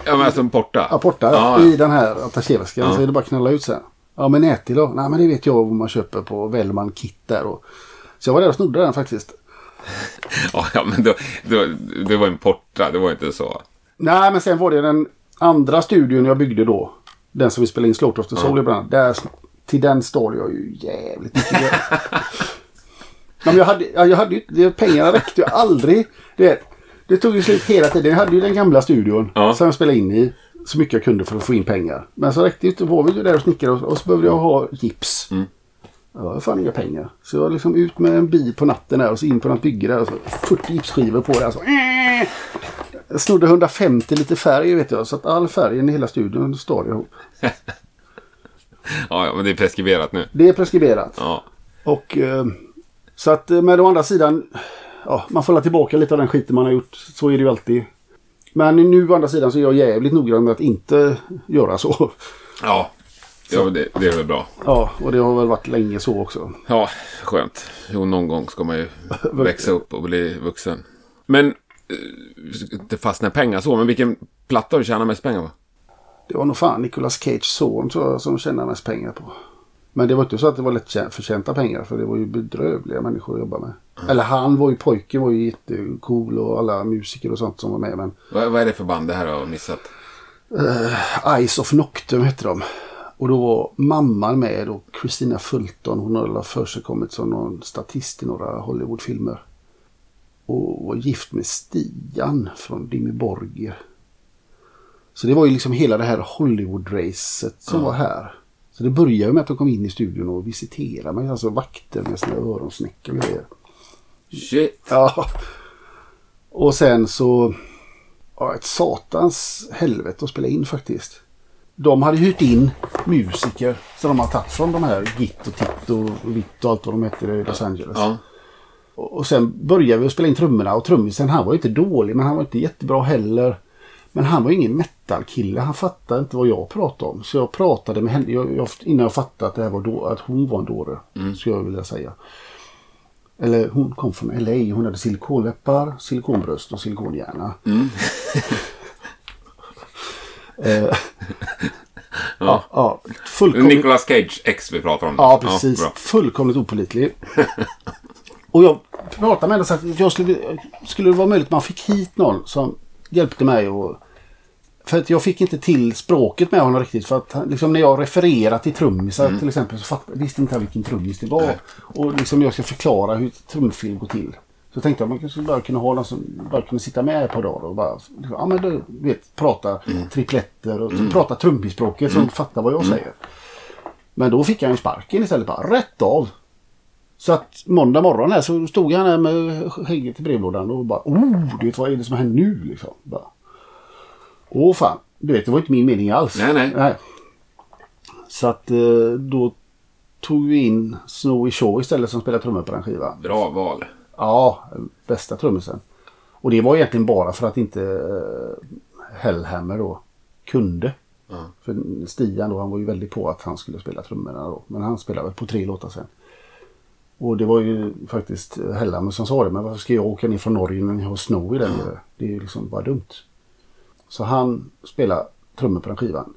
Ja, men alltså en porta. Apporta Ja, i den här attachéväskan. Ja. Så är det bara att knalla ut sen. Ja men nätil då? Nej men det vet jag vad man köper på Wellman Kit där. Och... Så jag var där och snodde den faktiskt. ja, ja, men då, då, det var en porta. Det var inte så. Nej men sen var det den andra studion jag byggde då. Den som vi spelade in Slaughter of the Soul ibland. Där, till den stal jag ju jävligt mycket men jag hade, ja, jag hade ju, det, pengarna räckte ju aldrig. Du vet, det tog ju slut hela tiden. Jag hade ju den gamla studion Ja. som jag spelade in i. Så mycket jag kunde för att få in pengar. Men så räckte det inte. var vi ju där och snickrade och, och så behövde jag ha gips. Mm. Jag har fan inga pengar. Så jag liksom ut med en bil på natten där och så in på något bygge där. Och så 40 gipsskivor på det. Alltså. Jag snodde 150 liter färg vet jag. Så att all färgen i hela studion jag ihop. Ja, ja, men det är preskriberat nu. Det är preskriberat. Ja. Och eh, så att eh, med å andra sidan. Ja, man får la tillbaka lite av den skiten man har gjort. Så är det ju alltid. Men nu å andra sidan så är jag jävligt noggrann med att inte göra så. Ja. Ja, det, det är väl bra. Ja, och det har väl varit länge så också. Ja, skönt. Jo, någon gång ska man ju växa upp och bli vuxen. Men, eh, inte fastna i pengar så, men vilken platta har du tjänat mest pengar på? Det var nog fan Nicolas Cage son tror jag som tjänade mest pengar på. Men det var inte så att det var lätt tjä- förtjänta pengar för det var ju bedrövliga människor att jobba med. Eller han var ju, pojken var ju jättecool och alla musiker och sånt som var med. Men Vad, vad är det för band det här har missat? Eyes of Noctum hette de. Och då var mamman med och Christina Fulton. Hon har för sig kommit som någon statist i några Hollywoodfilmer. Och var gift med Stian från Dimmy Borgir. Så det var ju liksom hela det här Hollywood-racet som var här. Så det började med att de kom in i studion och visiterade mig. Alltså vakter med sina öronsnäckor och grejer. Shit. Ja. Och sen så... Ja, ett satans helvete att spela in faktiskt. De hade hyrt in musiker som de har tagit från de här Git och Titt och Vitt och allt vad de heter i Los Angeles. Ja. Och sen började vi att spela in trummorna och trummisen han var ju inte dålig men han var inte jättebra heller. Men han var ingen metal-kille. Han fattade inte vad jag pratade om. Så jag pratade med henne jag, jag, innan jag fattade att, det här var då, att hon var en dåre. Skulle jag vilja säga. Eller hon kom från LA. Hon hade silikonläppar, silikonbröst och silikonhjärna. Eh, ja, ja, fullkomligt, Nicolas Cage ex vi pratar om. ja, precis. bra. fullkomligt opålitlig. och jag pratade med henne och sa att jag skulle, skulle det vara möjligt att man fick hit någon som hjälpte mig och för att jag fick inte till språket med honom riktigt. För att han- liksom när jag refererar till trummisar till exempel så fatt, visste inte jag vilken trummis det var. Och liksom jag ska förklara hur ett trumfilm går till. Så tänkte jag att man kanske bara kunde ha någon som bara kunde sitta med ett par dagar och bara ja, men du vet, prata tripletter och prata trummisspråket som fattar vad jag säger. Men då fick han ju sparken istället bara rätt av. Så att måndag morgon här så stod han här med hägget i brevlådan och bara oh, du vet vad är det som händer nu liksom. Bara, Åh fan, du vet det var inte min mening alls. Nej, nej. Så att eh, då tog vi in Snowy Shaw istället som spelar trummor på den skivan. Bra val. Ja, bästa trummisen. Och det var egentligen bara för att inte uh, Hellhammer då kunde. Ja. För Stian då, han var ju väldigt på att han skulle spela trummorna då. Men han spelade väl på tre låtar sen. Och det var ju faktiskt Hellhammer som sa det. Men varför ska jag åka ner från Norge när ni har Snowy där nere? Det är ju liksom bara dumt. Så han spelade trummor på den skivan.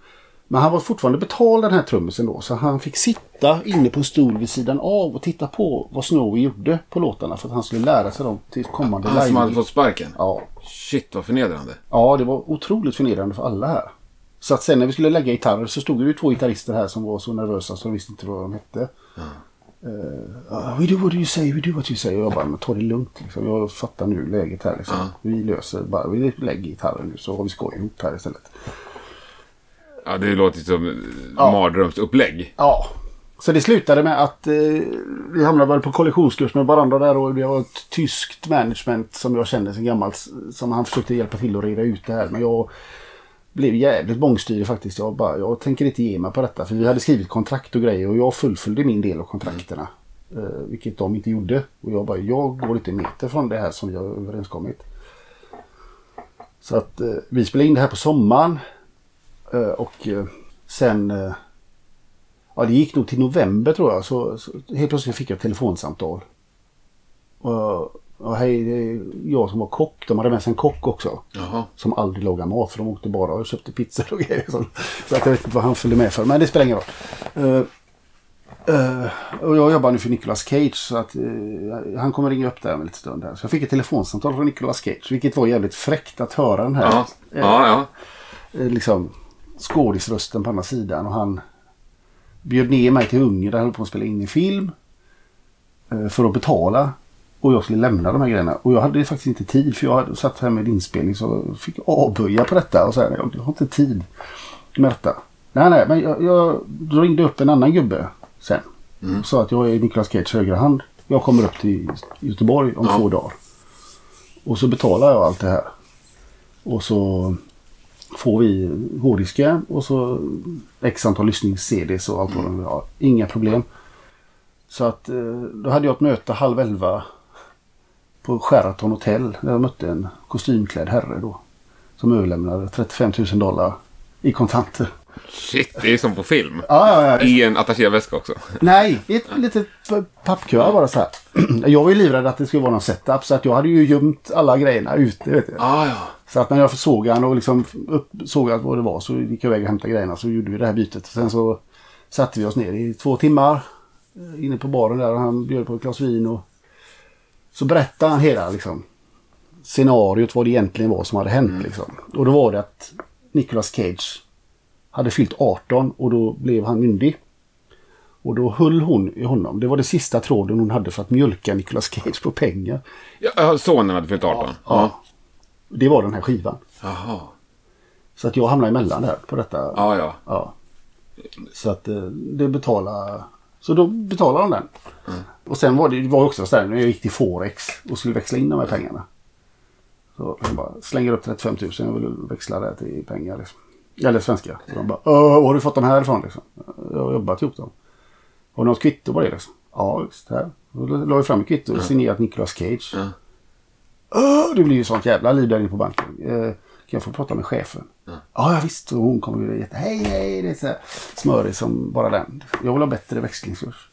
Men han var fortfarande betald den här trummisen då. Så han fick sitta inne på en stol vid sidan av och titta på vad Snowy gjorde på låtarna. För att han skulle lära sig dem till kommande Han som hade live. fått sparken. Ja, Shit vad förnedrande. Ja, det var otroligt förnedrande för alla här. Så att sen när vi skulle lägga gitarrer så stod det ju två gitarrister här som var så nervösa så de visste inte vad de hette. Uh, we do what you say, we do what you say. Och jag bara, men ta det lugnt. Liksom. Jag fattar nu läget här. Liksom. Vi löser bara, vi lägger gitarren nu så har vi skoj ihop här istället. Ja, det låter som Ja. mardrömsupplägg. Ja. Så det slutade med att eh, vi hamnade väl på kollisionskurs med varandra där och det var ett tyskt management som jag kände sedan gammalt som han försökte hjälpa till att reda ut det här. Men jag blev jävligt bångstyrig faktiskt. Jag, bara, jag tänker inte ge mig på detta för vi hade skrivit kontrakt och grejer och jag fullföljde min del av kontrakterna. Eh, vilket de inte gjorde. Och jag bara, jag går inte en meter från det här som vi har överenskommit. Så att eh, vi spelade in det här på sommaren. Eh, och eh, sen eh, Ja, det gick nog till november tror jag. Så, så helt plötsligt fick jag ett telefonsamtal. Och, och hej, det är jag som var kock. De hade med sig en kock också. Jaha. Som aldrig lagar mat för de åkte bara och köpte pizzor och grejer. Så, så att jag vet inte vad han följde med för. Men det spelar ingen roll. Eh, eh, och jag jobbar nu för Nicolas Cage. Så att eh, han kommer ringa upp där om en liten stund. Här. Så jag fick ett telefonsamtal från Nicolas Cage. Vilket var jävligt fräckt att höra den här. Ja, ja, ja. liksom skådisrösten på andra sidan och han bjöd ner mig till Ungern där han höll på att spela in en film. För att betala. Och jag skulle lämna de här grejerna. Och jag hade faktiskt inte tid för jag hade satt här med inspelning så jag fick avböja på detta och säga jag har inte tid med detta. Nej, nej, men jag, jag ringde upp en annan gubbe sen. Och sa att jag är Niklas Cage högra hand. Jag kommer upp till Göteborg om Ja. två dagar. Och så betalar jag allt det här. Och så får vi hårddisken och så x antal lyssnings-CDs och allt vad de vill ha. Inga problem. Så att eh, då hade jag ett möte halv elva på Sheraton Hotel där jag mötte en kostymklädd herre då. Som överlämnade 35 000 dollar i kontanter. Shit, det är som på film. Ja, ja, ja. I en attachéväska också. Nej, i ett litet pappkuvert bara så här. Jag var ju livrädd att det skulle vara någon setup så att jag hade ju gömt alla grejerna ute. Vet. Ah, ja. Så att när jag såg han och liksom upp, såg att vad det var så gick jag iväg och hämtade grejerna så gjorde vi det här bytet. Sen så satte vi oss ner i två timmar eh, inne på baren där och han bjöd på ett glas vin och så berättade han hela liksom scenariot vad det egentligen var som hade hänt liksom. Och då var det att Nicolas Cage hade fyllt 18 och då blev han myndig. Och då höll hon i honom. Det var det sista tråden hon hade för att mjölka Nicolas Cage på pengar. ja sonen hade fyllt 18? Ja. Det var den här skivan. Jaha. Så att jag hamnade emellan där på detta. Ja, ja. Ja. Så att eh, det betalar Så då betalade de den. Och sen var det, det var också så där när jag gick till Forex och skulle växla in de här pengarna. Så jag bara slänger upp 35 000 jag vill växla det till pengar. Liksom. Eller svenska. Så de bara "Åh, var har du fått de här ifrån? Liksom. Jag har jobbat ihop dem. Har du något kvitto på det? Liksom? Ja, just här. Då la jag fram ett kvitto och signerat Nicolas Cage. Åh, det blir ju sånt jävla liv där inne på banken. Eh, kan jag få prata med chefen? Ja. Ja, visst. Och hon kommer ju jätte... Hej, hej. Det är så här smörig som bara den. Jag vill ha bättre växlingskurs.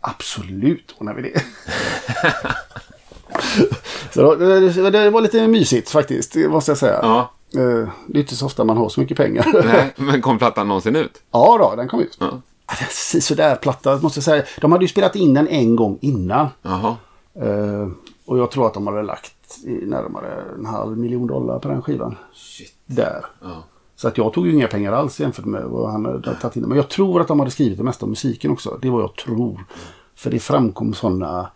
Absolut ordnar vi det. så det, det, var lite mysigt faktiskt, det måste jag säga. Ja. Eh, Det är inte så ofta man har så mycket pengar. Nej, men kom plattan någonsin ut? ja då, den kom ut. Ja. Sådär platta måste jag säga. De hade ju spelat in den en gång innan. Jaha. Eh, och jag tror att de hade lagt närmare en halv miljon dollar på den skivan. Shit. Där. Ja. Så att jag tog ju inga pengar alls jämfört med vad han hade tagit in. Men jag tror att de hade skrivit det mesta av musiken också. Det är vad jag tror. För det framkom sådana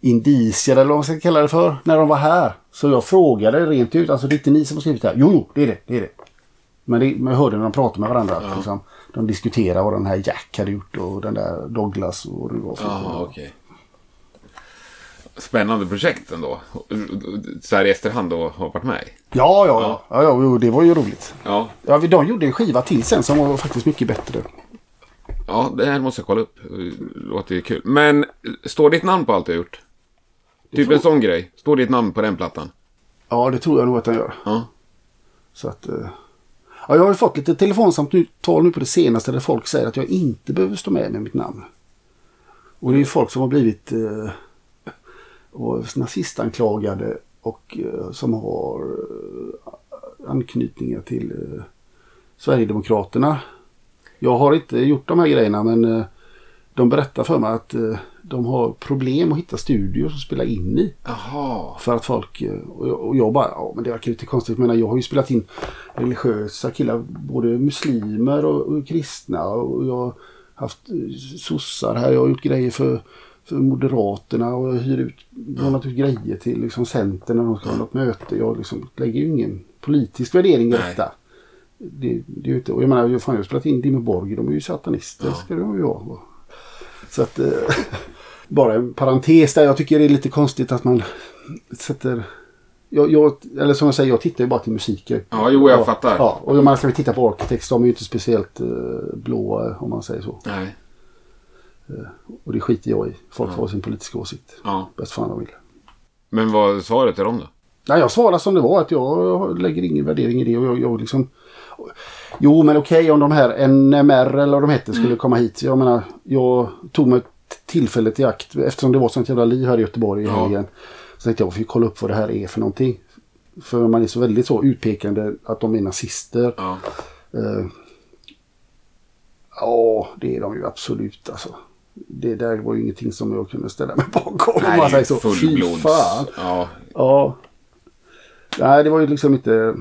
indicier eller vad man ska kalla det för. När de var här. Så jag frågade rent ut. Alltså det är inte ni som har skrivit det här. Jo, jo, det är det. det, är det. Men, det, men jag hörde när de pratade med varandra. Att liksom, de diskuterade vad den här Jack hade gjort och den där Douglas och vad det var. Jaha, okej. Spännande projekt ändå. Så här i efterhand då har varit med. Ja, ja, ja. ja, jo, det var ju roligt. Ja. Ja, de gjorde en skiva till sen som var faktiskt mycket bättre. ja, det här måste jag kolla upp. Det låter ju kul. Men står ditt namn på allt du har gjort? Typ tror- en sån grej. Står ditt namn på den plattan? Ja, det tror jag nog att den gör. Ja. Så att, eh, ja, jag har ju fått lite telefonsamtal nu på det senaste där folk säger att jag inte behöver stå med med mitt namn. Och det är ju folk som har blivit eh, och nazistanklagade och eh, som har eh, anknytningar till eh, Sverigedemokraterna. Jag har inte gjort de här grejerna men de berättar för mig att de har problem att hitta studios att spela in i. Jaha. För att folk, och jag, och jag bara, ja men det verkar lite konstigt. Men jag har ju spelat in religiösa killar, både muslimer och, och kristna. Och jag har haft sossar här, jag har gjort grejer för Moderaterna och jag hyr ut, lånat ut grejer till liksom Centern när de ska ha något möte. Jag liksom lägger ju ingen politisk värdering i detta. Det, det är ju inte, och jag menar, fan, jag har spelat in Dimmy Borg, de är ju satanister, ska de ju vara. Så att, eh, bara en parentes där. Jag tycker det är lite konstigt att man sätter... Jag, jag, eller som jag säger, jag tittar ju bara till musiken. Ja, jo, jag ja, fattar. Ja, och om man ska titta på Architects, de är ju inte speciellt eh, blåa om man säger så. Nej. Och det skiter jag i. Folk får ha sin politiska åsikt. Ja. Bäst fan de vill. Men vad du till dem då? Nej, jag svarar som det var. Att jag lägger ingen värdering i det. Och jag, jag liksom... Jo, men okej om de här NMR eller vad de hette skulle komma hit. Jag menar, jag tog mig tillfället i akt. Eftersom det var sånt jävla liv här i Göteborg i Ja. helgen. Så tänkte jag, jag får ju kolla upp vad det här är för någonting. För man är så väldigt så utpekande att de är nazister. Ja. Eh, Ja, det är de ju absolut alltså. Det där var ju ingenting som jag kunde ställa mig bakom. om man Nej, är säger så. Fullblods. Ja. Ja. Nej, det var ju liksom inte...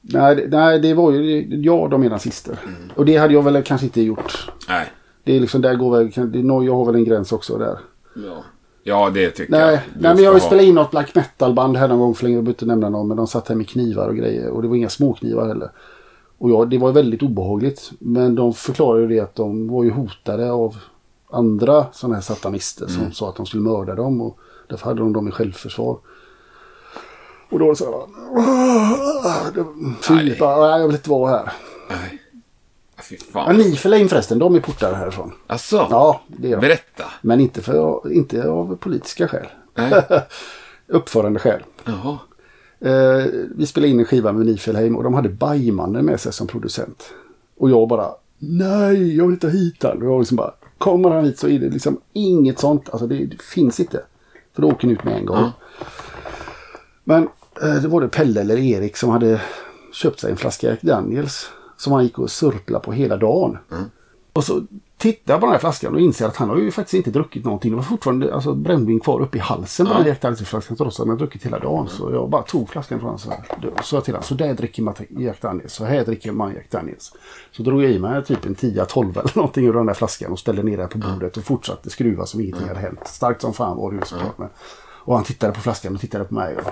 Nej, det- nej det var ju... Ja, de är nazister. Och det hade jag väl kanske inte gjort. Nej. Det är liksom, där går väl... Norge har väl en gräns också där. Ja. Ja, det tycker Nej, jag. Du nej men jag ska spelat in något black metal-band här någon gång för länge. Jag behöver inte nämna någon. Men de satt här med knivar och grejer. Och det var inga småknivar heller. Och ja, det var väldigt obehagligt. Men de förklarade ju det att de var ju hotade av andra sådana här satanister som Mm. sa att de skulle mörda dem. Och därför hade de dem i självförsvar. Och då var det så här. bara, Fy, Nej. jag vill inte vara här. Nej. Fy Ja, fan. ni förläng förresten, de är portade härifrån. Alltså, Ja, det är de. berätta. Men inte, för, inte av politiska skäl. Uppförande skäl. Jaha. Eh, vi spelade in en skiva med Nifelheim och de hade Bajmannen med sig som producent. Och jag bara, nej, jag vill inte hit han. Och jag liksom bara, kommer han hit så är det liksom inget sånt. Alltså det, det finns inte. För då åker ni ut med en gång. Ja. Men eh, det var det Pelle eller Erik som hade köpt sig en flaska Jack Daniels. Som han gick och surplade på hela dagen. Och så tittar på den här flaskan och inser att han har ju faktiskt inte druckit någonting. Det var fortfarande alltså, brännvin kvar uppe i halsen på den här Jack Daniels-flaskan trots att han hade druckit hela dagen. Så jag bara tog flaskan från här. Då sa till honom, så där dricker man Jack Daniels. Så här dricker man Jack Daniels. Så drog jag i mig typ en 10-12 eller någonting ur den där flaskan och ställde ner den på bordet och fortsatte skruva som ingenting hade hänt. Starkt som fan var det ju såklart. Och han tittade på flaskan och tittade på mig. Och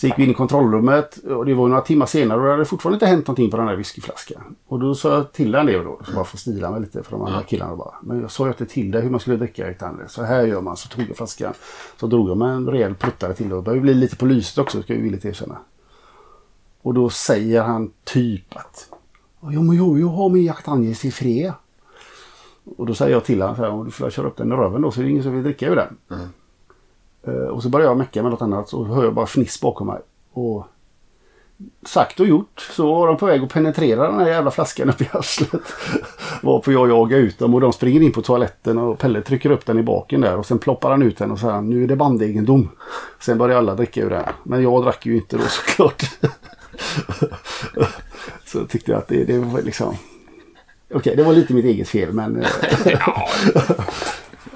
så gick vi in i kontrollrummet och det var några timmar senare och det hade fortfarande inte hänt någonting på den där whiskyflaskan. Och då sa jag till honom det då, så bara för att stila mig lite för de andra killarna bara. Men jag sa ju inte till dig hur man skulle dricka Daniels. Så här gör man. Så tog jag flaskan. Så drog jag med en rejäl pruttare till och började bli lite på lyset också ska jag villigt erkänna. Och då säger han typ att Jo men jo, jag har min Jack Daniels i fred. Och då säger jag till honom så här, om du får köra upp den i röven då så är det ingen som vill dricka ur den. Eh, Eh, och så börjar jag mecka med något annat så hör jag bara fniss bakom mig. Och sagt och gjort så var de på väg att penetrera den här jävla flaskan upp i arslet. Varpå jag jagar ut dem och de springer in på toaletten och Pelle trycker upp den i baken där och sen ploppar han ut den och säger nu är det bandegendom. Sen börjar alla dricka ur den. Men jag drack ju inte då såklart. så tyckte jag att det, det var liksom... Okej, okay, det var lite mitt eget fel men...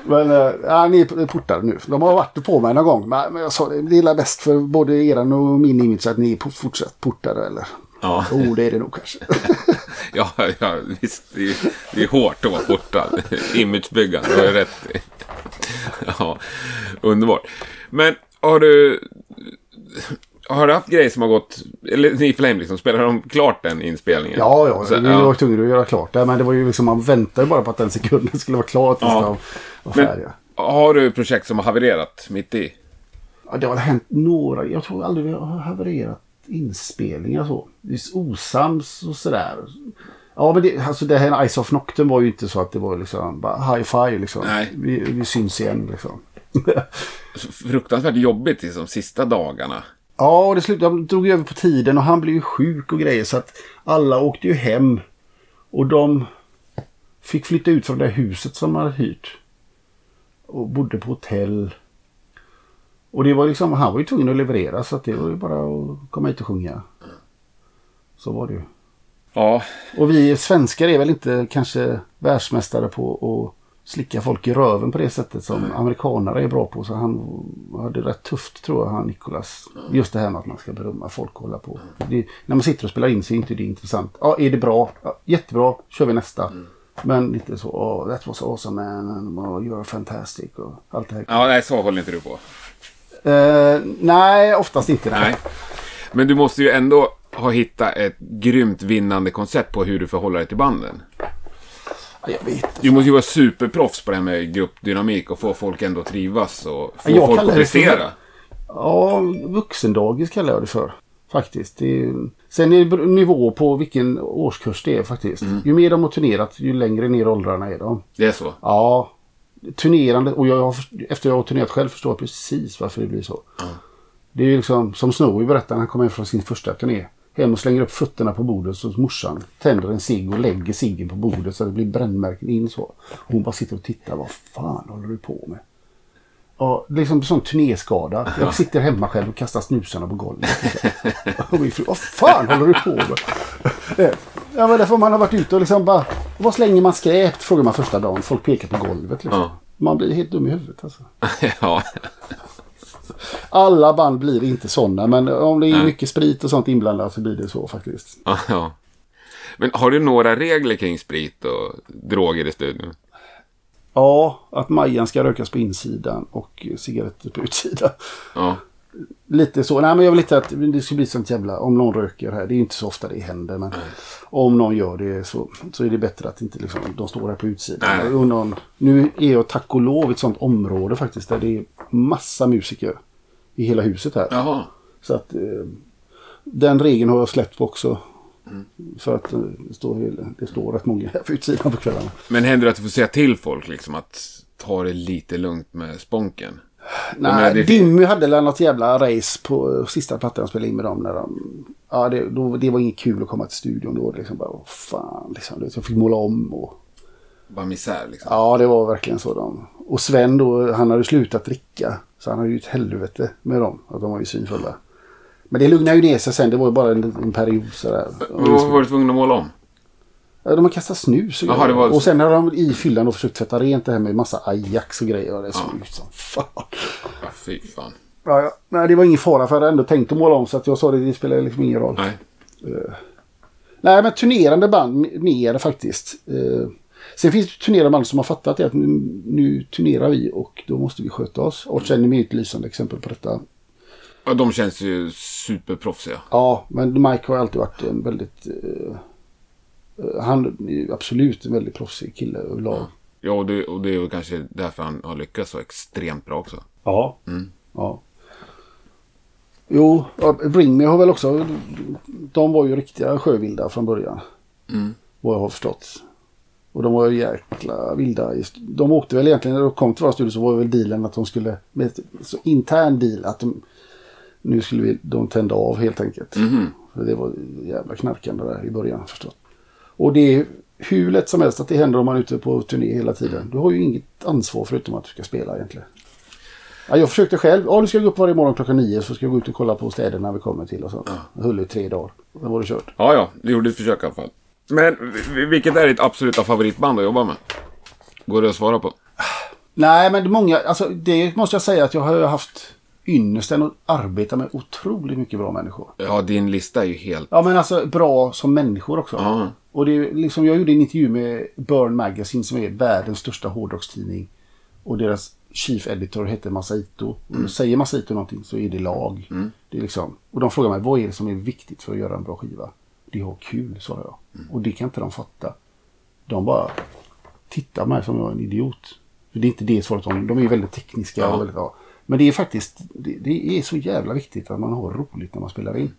Men äh, ni är portade nu. De har varit på mig någon gång. Men, jag sa det, det är bäst för både eran och min image att ni är fortsatt portade eller? Ja. Oh, det är det nog kanske. ja, ja, visst. Det är, det är hårt att vara portad. Imagebyggande, du har rätt ja, underbart. Men har du... Har du haft grejer som har gått, eller ni Flame liksom, spelar de klart den inspelningen? Ja, ja, Så, vi ja. var tvungna att göra klart det. Men det var ju liksom, man väntade bara på att den sekunden skulle vara klar tills ja. var färdiga. Har du projekt som har havererat mitt i? Ja, det har hänt några. Jag tror aldrig vi har havererat inspelningar så. Är osams och sådär. Ja, men det, alltså det här Ice of Nocturne var ju inte så att det var liksom bara high five liksom. Nej. Vi, vi syns igen liksom. Fruktansvärt jobbigt liksom sista dagarna. Ja, och det slutade, de drog över på tiden och han blev ju sjuk och grejer så att alla åkte ju hem. Och de fick flytta ut från det huset som de hade hyrt. Och bodde på hotell. Och det var liksom, han var ju tvungen att leverera så att det var ju bara att komma hit och sjunga. Så var det ju. Ja. Och vi svenskar är väl inte kanske världsmästare på att slicka folk i röven på det sättet som mm. amerikanare är bra på. Så han hade rätt tufft tror jag, han Nikolas. Mm. Just det här med att man ska berömma folk och hålla på. Det, när man sitter och spelar in så är inte det intressant. Ja, är det bra? Ja, jättebra, kör vi nästa. Mm. Men lite så, oh, that was awesome man, oh, you're fantastic och allt det här. Ja, nej, så håller inte du på. Uh, nej, oftast inte. Nej. nej. Men du måste ju ändå ha hittat ett grymt vinnande koncept på hur du förhåller dig till banden. Jag vet Du måste ju vara superproffs på det här med gruppdynamik och få folk ändå att trivas och få jag folk att prestera. Ja, vuxendagis kallar jag det för. Faktiskt. Det är, sen är det nivå på vilken årskurs det är faktiskt. Mm. Ju mer de har turnerat, ju längre ner i åldrarna är de. Det är så? Ja. Turnerande, och jag har, efter jag har turnerat själv förstår jag precis varför det blir så. Mm. Det är liksom som Snowy berättade när han kom hem från sin första turné hem och slänger upp fötterna på bordet så morsan tänder en cigg och lägger ciggen på bordet så det blir brännmärken in så. hon bara sitter och tittar. Vad fan håller du på med? Ja, liksom sån turnéskada. Jag sitter hemma själv och kastar snusarna på golvet. och min fru, vad fan håller du på med? Ja men därför man har varit ute och liksom bara, vad slänger man skräp? Frågar man första dagen. Folk pekar på golvet liksom. Man blir helt dum i huvudet alltså. ja. Alla band blir inte sådana, men om det är Nej. mycket sprit och sånt inblandat så blir det så faktiskt. Ja. Men har du några regler kring sprit och droger i studion? Ja, att Majan ska rökas på insidan och cigaretter på utsidan. Ja. Lite så. Nej, men jag vill inte att det ska bli sånt jävla... Om någon röker här. Det är inte så ofta det händer. Men Nej. om någon gör det så, så är det bättre att inte liksom, de står här på utsidan. Och någon, nu är jag tack och lov i ett sånt område faktiskt. Där det är massa musiker i hela huset här. Jaha. Så att eh, den regeln har jag släppt också. Mm. För att eh, det står, det står rätt många här på utsidan på kvällarna. Men händer det att du får säga till folk liksom att ta det lite lugnt med sponken? Nej, det... Dimmy hade något jävla race på sista plattan jag spelade in med dem. När de, ja, det, då, det var inget kul att komma till studion då. Liksom bara, oh, fan, liksom, jag fick måla om och... Bara misär liksom? Ja, det var verkligen så. De. Och Sven då, han hade slutat dricka. Så han hade ju ett helvete med dem. Att de var ju synfulla. Men det lugnade ju ner sig sen. Det var ju bara en, en period sådär. Vad var du tvungen att måla om? De har kastat snus och Aha, var... Och sen har de i fyllan och försökt tvätta rent det här med massa Ajax och grejer. Och det såg ut som fan. Ja, fy fan. Ja, ja. Nej, det var ingen fara för jag hade ändå tänkt att måla om så att jag sa det, det spelar liksom ingen roll. Nej. Uh. Nej, men turnerande band mer faktiskt. Uh. Sen finns det turnerande band som har fattat det att nu, nu turnerar vi och då måste vi sköta oss. Och sen är ett lysande exempel på detta. Ja, de känns ju superproffsiga. Ja, men Mike har alltid varit en väldigt... Uh, han är absolut en väldigt proffsig kille överlag. Ja, ja och, det, och det är kanske därför han har lyckats så extremt bra också. Ja. Mm. ja. Jo, Bring Me har väl också... De var ju riktiga sjövilda från början. Mm. Vad jag har förstått. Och de var ju jäkla vilda. De åkte väl egentligen, när de kom till våra studio så var väl dealen att de skulle, med så intern deal att de, nu skulle vi, de tända av helt enkelt. Mm. Det var jävla knarkande där i början förstås. Och det är hur lätt som helst att det händer om man är ute på turné hela tiden. Du har ju inget ansvar förutom att du ska spela egentligen. Ja, jag försökte själv. Ja, nu ska gå upp varje morgon klockan nio så ska jag gå ut och kolla på städerna vi kommer till och så. Jag höll i tre dagar. Sen var det kört. Ja, ja, du gjorde ett försök i alla fall. Men vilket är ditt absoluta favoritband att jobba med? Går det att svara på? Nej, men många, alltså det måste jag säga att jag har haft ynnesten att arbeta med otroligt mycket bra människor. Ja, din lista är ju helt... Ja, men alltså bra som människor också. Ja. Och det är liksom, jag gjorde en intervju med Burn Magazine som är världens största hårdrockstidning. Och deras chief editor heter Masaito. Och säger Masaito någonting så är det lag. Det är liksom, och de frågar mig vad är det som är viktigt för att göra en bra skiva? Det är att ha kul, sa jag. Och det kan inte de fatta. De bara tittar på mig som jag är en idiot. För det är inte det svaret de, de är väldigt tekniska. Ja. Och väldigt, ja. Men det är faktiskt, det, det är så jävla viktigt att man har roligt när man spelar in.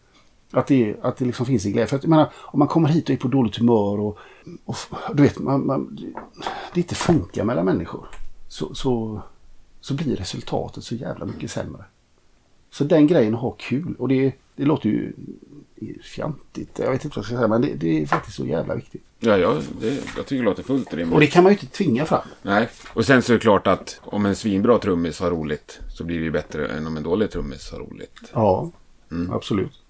Att det, att det liksom finns en glädje. För att, jag menar, om man kommer hit och är på dåligt humör och, och du vet, man, man, det inte funkar mellan människor. Så, så, så blir resultatet så jävla mycket sämre. Så den grejen att ha kul. Och det, det låter ju fjantigt. Jag vet inte vad jag ska säga. Men det, det är faktiskt så jävla viktigt. Ja, ja det, jag tycker det låter fullt rimligt. Och det kan man ju inte tvinga fram. Nej, och sen så är det klart att om en svinbra trummis har roligt så blir det ju bättre än om en dålig trummis har roligt. Ja, absolut.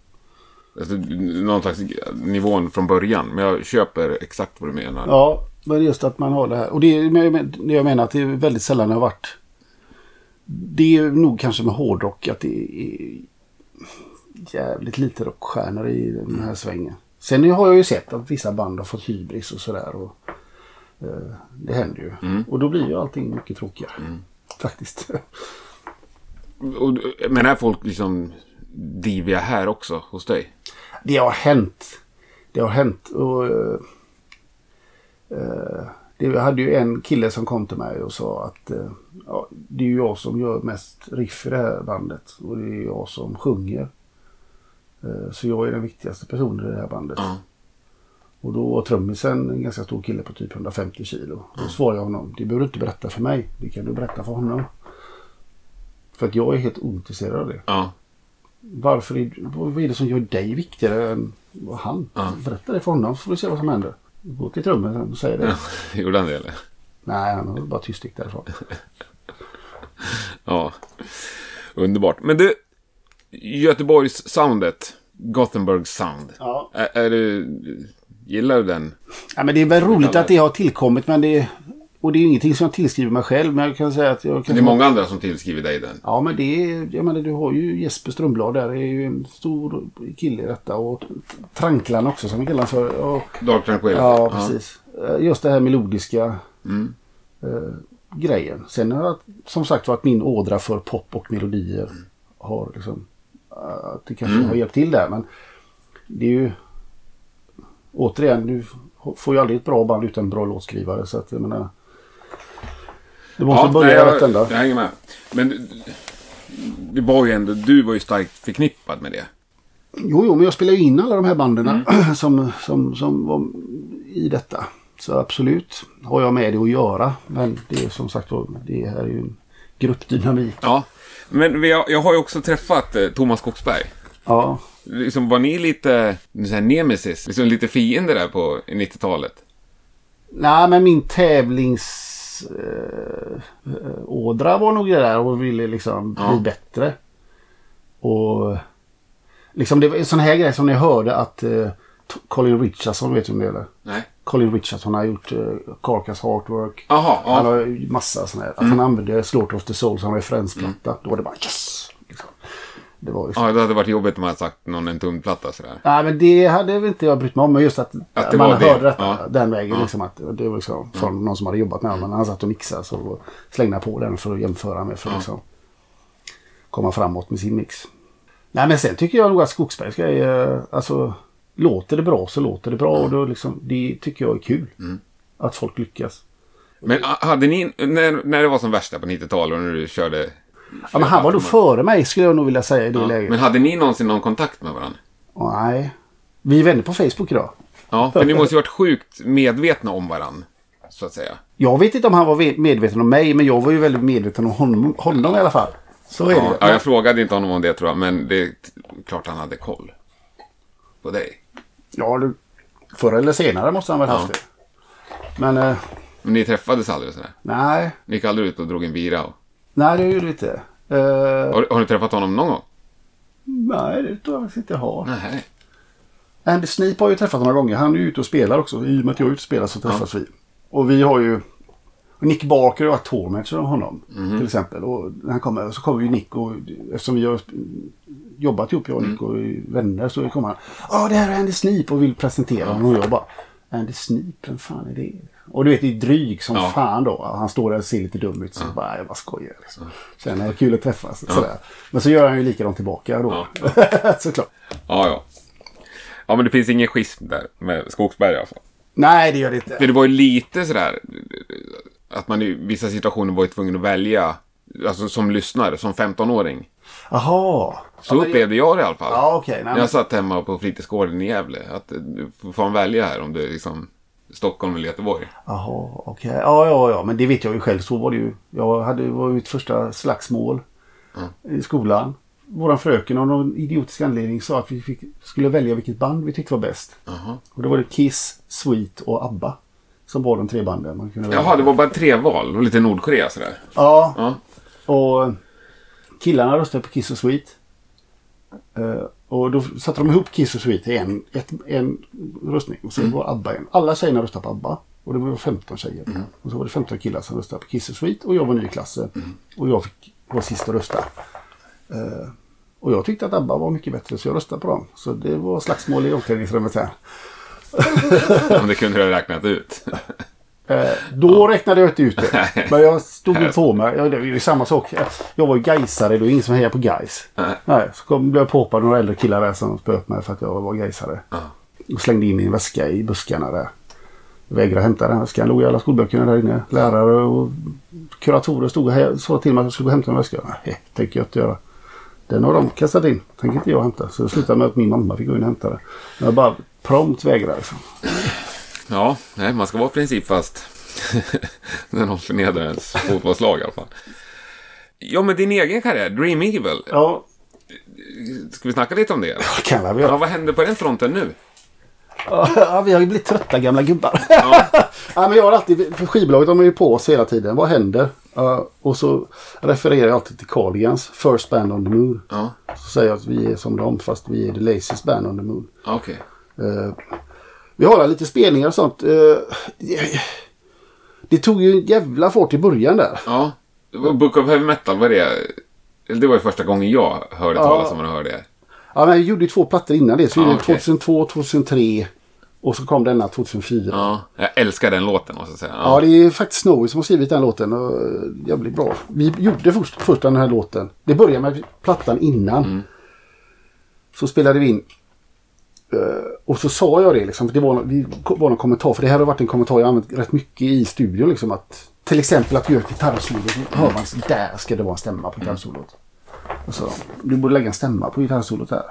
Alltså, någon slags nivån från början. Men jag köper exakt vad du menar. Ja, men just att man har det här. Och det är jag menar att det är väldigt sällan det har varit. Det är nog kanske med hårdrock att det är jävligt lite rockstjärnor i den här svängen. Sen har jag ju sett att vissa band har fått hybris och sådär. Och, eh, det händer ju. Och då blir ju allting mycket tråkigare. Faktiskt. Och, men är folk liksom diviga här också hos dig? Det har hänt. Det har hänt. Och, eh, eh, det, hade ju en kille som kom till mig och sa att eh, ja, det är ju jag som gör mest riff i det här bandet. Och det är jag som sjunger. Eh, så jag är den viktigaste personen i det här bandet. Ja. Och då var trummisen en ganska stor kille på typ 150 kilo. Då svarade jag honom, det behöver du inte berätta för mig. Det kan du berätta för honom. För att jag är helt ointresserad av det. Ja. Varför är, vad är det som gör dig viktigare än han? Ja. Berätta det för honom så får vi se vad som händer. Gå till trummen och säg det. Gjorde han det eller? Nej, han har bara tyst därifrån. Ja. Underbart. Men du, Göteborgs soundet. Gothenburg sound. Ja. Är, är du, gillar du den? ja, men det är väl roligt att det har tillkommit men det och det är ingenting som jag tillskriver mig själv. Men jag kan säga att jag kan Det är många andra som tillskriver dig den. Ja men det är, jag menar du har ju Jesper Strömblad där. Det är ju en stor kille i detta. Och Tranklan också som vi kallar för. Och, Dark Tranquility. ja precis. Eh, Just det här melodiska Mm. eh, grejen. Sen har jag som sagt varit min ådra för pop och melodier. Har liksom, att det kanske Mm. har hjälpt till där. Men det är ju återigen, du får ju aldrig ett bra band utan en bra låtskrivare. Så att jag menar. Du måste börja nej, rätt ända. jag hänger med. Men det var ju ändå, du var ju starkt förknippad med det. Jo, jo, men jag spelar ju in alla de här banden Mm. som, som, som var i detta. Så absolut har jag med det att göra. Men det är som sagt det här är ju en gruppdynamik. Ja. Men har, jag har ju också träffat eh, Thomas Skogsberg. Ja, Liksom, var ni lite så här, nemesis? Liksom lite fiender där på 90-talet? nej men min tävlings... Eh, ådra var nog det där och ville liksom bli Ja. bättre. Och liksom det var en sån här grej som ni hörde att T- Colin Richardson, vet du om det eller? Nej. Colin Richardson har gjort eh, Carcass Heartwork. Jaha, Han ja. har massa sådana här. Att han använde Slaughter of the Soul som referensplatta. Då var det bara yes! Liksom. Det var så. Ja, det hade varit jobbigt om man hade sagt någon en tumplatta sådär. Nej men det hade väl inte jag brytt mig om. Men just att, Att man var det. hörde detta Ja. den vägen. Liksom, att det var liksom från någon som hade jobbat med honom. Han satt och mixade så slängde han på den för att jämföra med. För att liksom komma framåt med sin mix. Nej men sen tycker jag nog att Skogsbergs grejer, alltså låter det bra så låter det bra. Och då liksom, det tycker jag är kul. Att folk lyckas. Men ah, hade ni, när, när det var som värst där på 90-talet och när du körde... Ja, men han var nog före mig skulle jag nog vilja säga i det Ja, läget. Men hade ni någonsin någon kontakt med varandra? Nej. Vi är vänner på Facebook idag. Ja, för ni måste ju varit sjukt medvetna om varandra. Så att säga. Jag vet inte om han var ve- medveten om mig, men jag var ju väldigt medveten om honom, honom i alla fall. Så är Ja, det. ja, jag frågade inte honom om det tror jag, men det är klart han hade koll. på dig? Ja, du, förr eller senare måste han väl Ja. haft det. Men eh, Men ni träffades aldrig sådär? nej, Ni gick aldrig ut och drog en bira? Och... nej det gjorde det inte. Eh, Har, har ni träffat honom någon gång? nej, det tror jag faktiskt inte jag har. Nej. Andy Sneap har ju träffat några gånger. Han är ju ute och spelar också. I och med att jag är ute och spelar så träffas vi. Och vi har ju... Nick Barker har varit tourmanager av honom. Mhm. Till exempel. Och när han kommer så kommer ju Nick och eftersom vi har jobbat ihop jag och Nick Mm. vänner så kommer han. Ja det här är Andy Sneap och vill presentera honom. Och jag bara. Andy Sneap, vem fan är det? Och du vet det är dryg som Ja. fan då. Han står där och ser lite dum ut. Så bara, jag bara skojar. Liksom. Känner kul att träffas. Sådär. Men så gör han ju likadant tillbaka då. Såklart. Ja, ja. Ja, men det finns ingen schism där med Skogsberg i alla fall. Nej det gör det inte. För det var ju lite sådär att man i vissa situationer var tvungen att välja, alltså som lyssnare, som 15-åring. Jaha. Så upplevde jag det i alla fall. Ja, okej. Nej, När men- jag satt hemma på fritidsgården i Gävle. Att eh, du får fan välja här om du är liksom Stockholm eller Göteborg. Jaha, okej. Ja, ja, ja. Men det vet jag ju själv. Så var det ju. Jag hade, var mitt första slagsmål i skolan. Våran fröken av någon idiotisk anledning sa att vi fick, skulle välja vilket band vi tyckte var bäst. Jaha. Och då var det Kiss, Sweet och ABBA. Som var de tre banden man kunde välja. Jaha, det var bara tre val. Och lite Nordkorea sådär. Ja, Ja. och killarna röstade på Kiss och Sweet. Eh, och då satte de ihop Kiss och Sweet i en, ett, en röstning. Och sen var ABBA en. Alla tjejerna röstade på ABBA. Och det var 15 tjejer. Och så var det 15 killar som röstade på Kiss och Sweet. Och jag var ny i klassen. Och jag fick vara sist att rösta. Eh, och jag tyckte att ABBA var mycket bättre så jag röstade på dem. Så det var slagsmål i omklädningsrummet här. Om det kunde du ha räknat ut. Eh, då räknade jag inte ut det. Men jag stod på mig. Det var ju samma sak. Jag var ju gaisare. Det är ingen som hejar på Gais. Nej. Så kom, blev jag påhoppad några äldre killar där som spöade upp mig för att jag var gaisare. Och slängde in min väska i buskarna där. Jag vägrade hämta den väskan. låg i alla skolböckerna där inne. Lärare och kuratorer stod och sa till mig att jag skulle hämta en väska. Nej, tänker jag inte göra. Den har de kastat in. Tänker inte jag hämta. Så det slutade med att min mamma fick gå in och hämta det. Men jag bara prompt vägrade. Liksom. Ja, nej, man ska vara principfast. När någon förnedrar ens fotbollslag i alla fall. Ja, men din egen karriär, Dream Evil. Ja, Ska vi snacka lite om det? det kan göra. Ja, vad händer på den fronten nu? Ja, vi har ju blivit trötta gamla gubbar. Ja. ja, men jag har alltid, för skivbolaget de är ju på oss hela tiden. Vad händer? Ja, och så refererar jag alltid till Cardigans, First Band on the Moon. Ja, Så säger jag att vi är som dem fast vi är the laziest band on the moon. okej. Eh, vi har lite spelningar och sånt. Eh, det, tog ju en jävla fart i början där. Ja. Book of Heavy Metal, vad är det? Det var ju första gången jag hörde Ja. talas om att höra det. Ja, men jag gjorde ju två plattor innan det. Så Ja, gjorde jag okej. 2002, 2003 och så kom denna 2004. Ja, jag älskar den låten måste jag säga. Ja, det är faktiskt Snowy som har skrivit den låten. Och eh, jävligt bra. Vi gjorde först, först den här låten. Det började med plattan innan. Så spelade vi in. Eh, och så sa jag det liksom. För det var, det var någon kommentar. För det här har varit en kommentar jag använt rätt mycket i studion. Liksom, att, till exempel att göra ett gitarrsolo. Då hör man där ska det vara en stämma på gitarrsolot. Och så, du borde lägga en stämma på gitarrsolot här.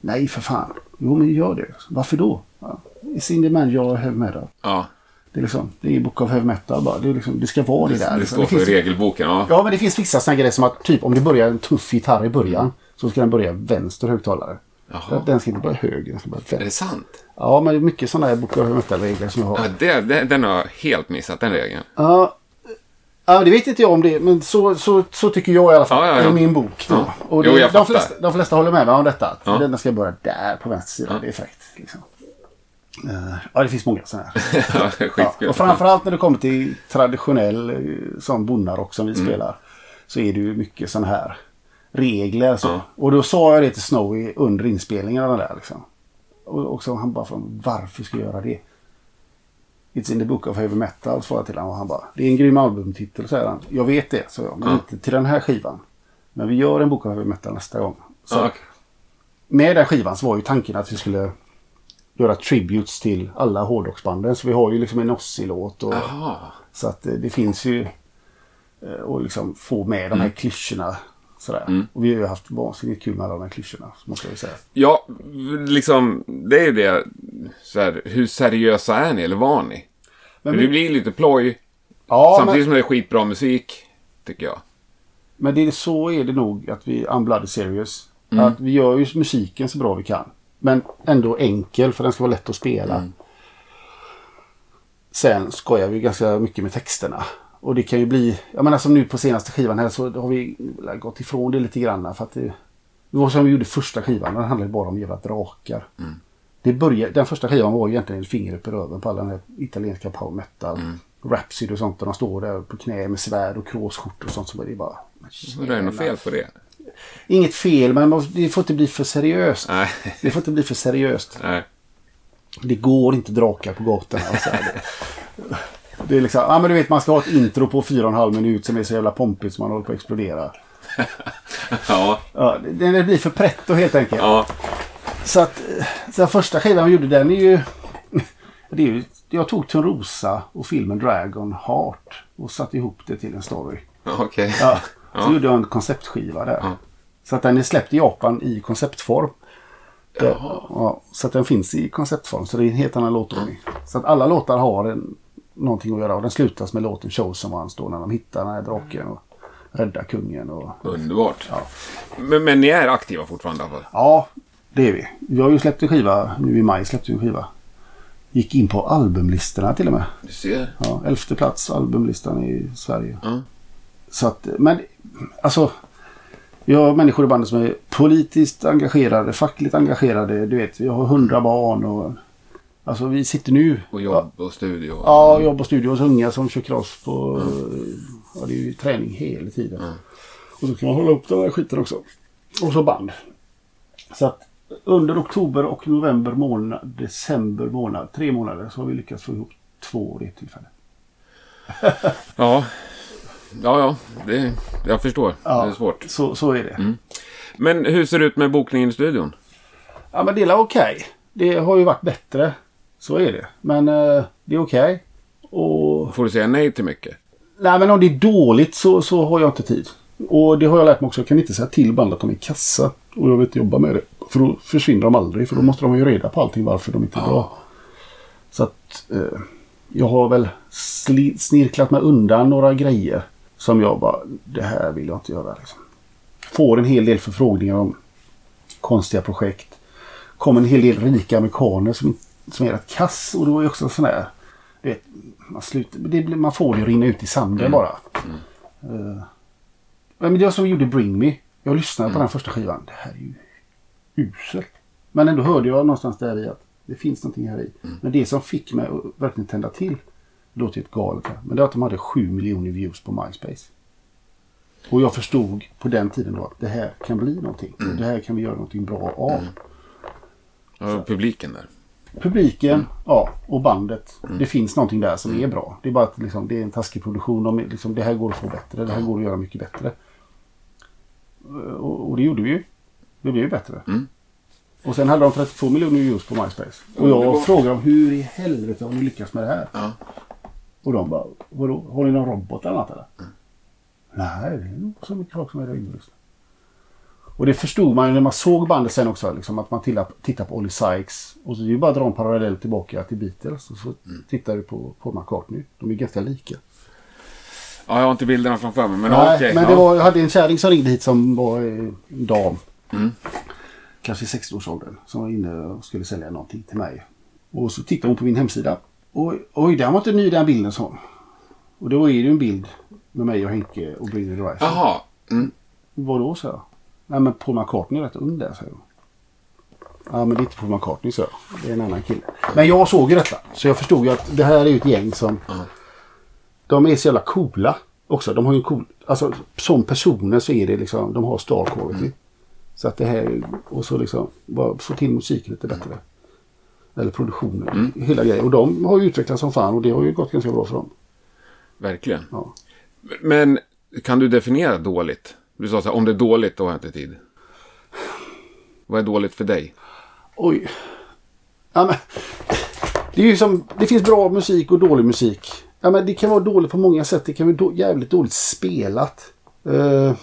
Nej för fan. Jo men gör det. Varför då? Ja. It's in the man jag heavy metal. Ja, Det är, liksom, det är Book of Heavy Metal bara. Det, är liksom, det ska vara det där. det liksom. står för finns, regelboken. Ja. Ja, men det finns vissa sådana grejer som att typ om det börjar en tuff gitarr i början så ska den börja vänster högtalare. Jaha. Den ska inte börja höger, den ska börja Är det vänster. sant? Ja, men det är mycket sådana här Metal-regler som jag har. Ja, det, det, den har jag helt missat, den regeln. Ja, ja, det vet inte jag om det, men så, så, så tycker jag i alla fall. Ja, ja, ja. I min bok. Då. Ja. Och Jo, det, jag de, fattar. flesta, de flesta håller med mig om detta. Att Ja. Den ska börja där på vänster sida. Det är fräckt. Liksom. Eh, ja, det finns många sådana här. ja, Ja, och framförallt när det kommer till traditionell eh, sån bonnarock som vi Mm. spelar. Så är det ju mycket sån här regler. Så. Ja. Och då sa jag det till Snowy under inspelningen av den där. Liksom. Och, och så han bara, varför ska jag göra det? It's in the book of heavy metal, svarade jag till honom. Och han bara, det är en grym albumtitel, säger han. Jag vet det, så jag, men Ja. inte till den här skivan. Men vi gör en book of heavy metal nästa gång. Så okej. med den skivan så var ju tanken att vi skulle göra tributes till alla hårdrocksbanden. Så vi har ju liksom en Ozzy-låt. Och, så att eh, det finns ju eh, och liksom få med de här klyschorna. Sådär. Och vi har ju haft vansinnigt kul med alla de här klyschorna. Måste jag säga. Ja, liksom, det är ju det. Så här, hur seriösa är ni, eller var ni? Men, det blir lite ploj, ja, samtidigt men, som det är skitbra musik, tycker jag. men det är så är det nog att vi Unbloody Serious. Att vi gör ju musiken så bra vi kan. Men ändå enkel för den ska vara lätt att spela. Mm. Sen skojar vi ganska mycket med texterna. Och det kan ju bli, jag menar som nu på senaste skivan här så har vi gått ifrån det lite grann. För att det, det var som vi gjorde första skivan, den handlade bara om jävla drakar. Mm. Det började, den första skivan var ju egentligen ett finger upp i röven på alla den här italienska power metal. Mm. Rhapsody och sånt. Och de står där på knä med svärd och kråsskjortor och sånt. Så det är bara... Det är något fel på det? Inget fel, men det får inte bli för seriöst. Nej. Det får inte bli för seriöst. Nej. Det går inte drakar på gatorna. Det, är liksom, ja men du vet man ska ha ett intro på fyra och en halv minut som är så jävla pompigt som man håller på att explodera. Ja. Ja, det, det blir för pretto helt enkelt. Ja. Så att eh, så första skivan vi gjorde den är ju... Det är ju jag tog Törnrosa och filmen Dragon Heart och satte ihop det till en story. Okej. Ja, så Ja. gjorde jag en konceptskiva där. Ja. Så att den är släppt i Japan i konceptform. Det, ja, så att den finns i konceptform. Så det är en helt annan låtordning. Så att alla låtar har en, någonting att göra. Och den slutas med låten Chosen Ones då när de hittar den här draken och räddar kungen. Och, Underbart. ja. Men, men ni är aktiva fortfarande fall? ja, det är vi. Vi har ju släppt en skiva. Nu i maj släppte vi en skiva. Gick in på albumlistorna till och med. Du ser. Ja, elfte plats albumlistan i Sverige. Ja. Så att, men alltså. Vi har människor i bandet som är politiskt engagerade, fackligt engagerade. Du vet, vi har hundra barn och... Alltså vi sitter nu... Och jobb och studio. Ja, jobb och studio hos unga som kör cross på... Ja, det är ju träning hela tiden. Mm. Och så kan man hålla upp den här skiten också. Och så band. Så att under oktober och november månad, december månad, tre månader så har vi lyckats få ihop två reptillfällen. Ja. Ja, ja. Det, jag förstår. Det är svårt. Så, så är det. Men hur ser det ut med bokningen i studion? Ja men det är okej. Det har ju varit bättre. Så är det. Men eh, det är okej. Och... Får du säga nej till mycket? Nej men om det är dåligt så, så har jag inte tid. Och det har jag lärt mig också. Jag kan inte säga till bandet att de är kassa. Och jag vill inte jobba med det. För då försvinner de aldrig. För då måste de ju reda på allting varför de inte är bra. Så att eh, jag har väl snirklat mig undan några grejer. Som jag bara, det här vill jag inte göra. Liksom. Får en hel del förfrågningar om konstiga projekt. Kommer en hel del rika amerikaner som, som är rätt kass. Och då är också sån här. Du vet, man, slutar, det man får det rinna ut i sanden bara. Eh, men det var som gjorde Bring Me. Jag lyssnade på den första skivan. Det här är ju uselt. Men ändå hörde jag någonstans där i att det finns någonting här i. Men det som fick mig att verkligen tända till. Det låter helt galet här. Men det var att de hade 7 miljoner views på MySpace. Och jag förstod på den tiden då att det här kan bli någonting. Och det här kan vi göra någonting bra av. Ja, publiken där. Publiken, ja, och bandet. Det finns någonting där som är bra. Det är bara att liksom, det är en taskig produktion. De, liksom, det här går att få bättre. Det här går att göra mycket bättre. Och, och det gjorde vi ju. Det blev ju bättre. Mm. Och sen hade de 32 miljoner views på MySpace. Och jag Underbart. frågade dem hur i helvete har ni lyckats med det här? Ja. Och de bara, vadå, har ni någon robot eller något eller? Nej, det är nog så mycket folk som är där inne och lyssnar. Och det förstod man ju när man såg bandet sen också. Liksom, att man tittar, på Olly Sykes. Och så är det ju bara att dra en parallell tillbaka till Beatles. Och så tittar du på Paul McCartney. De är ganska lika. ja, jag har inte bilderna framför mig. Men Nej, okej. men det var, jag hade en kärring som ringde hit som var eh, en dam. Mm. Kanske i 60-årsåldern. Som var inne och skulle sälja någonting till mig. Och så tittade hon på min hemsida. Och, oj, den var inte ny den bilden så. Och då är det ju en bild med mig och Henke och Bring the Horizon. Jaha. Mm. Vadå, sa jag. Nej, men Paul McCartney är rätt ung där, säger hon. Ja, men det är inte Paul McCartney, så Det är en annan kille. Men jag såg ju detta. Så jag förstod ju att det här är ju ett gäng som... De är så jävla coola också. De har ju en cool... Alltså, som personer så är det liksom... De har star quality. Så att det här... Och så liksom... Bara få till musiken lite bättre. Eller produktionen. Hela grejen. Och de har ju utvecklats som fan och det har ju gått ganska bra för dem. Verkligen. Ja. Men kan du definiera dåligt? Du sa så här, om det är dåligt då har jag inte tid. Vad är dåligt för dig? Oj. Ja, men, det är ju som, det finns bra musik och dålig musik. Ja, men det kan vara dåligt på många sätt. Det kan vara då, jävligt dåligt spelat. Eh,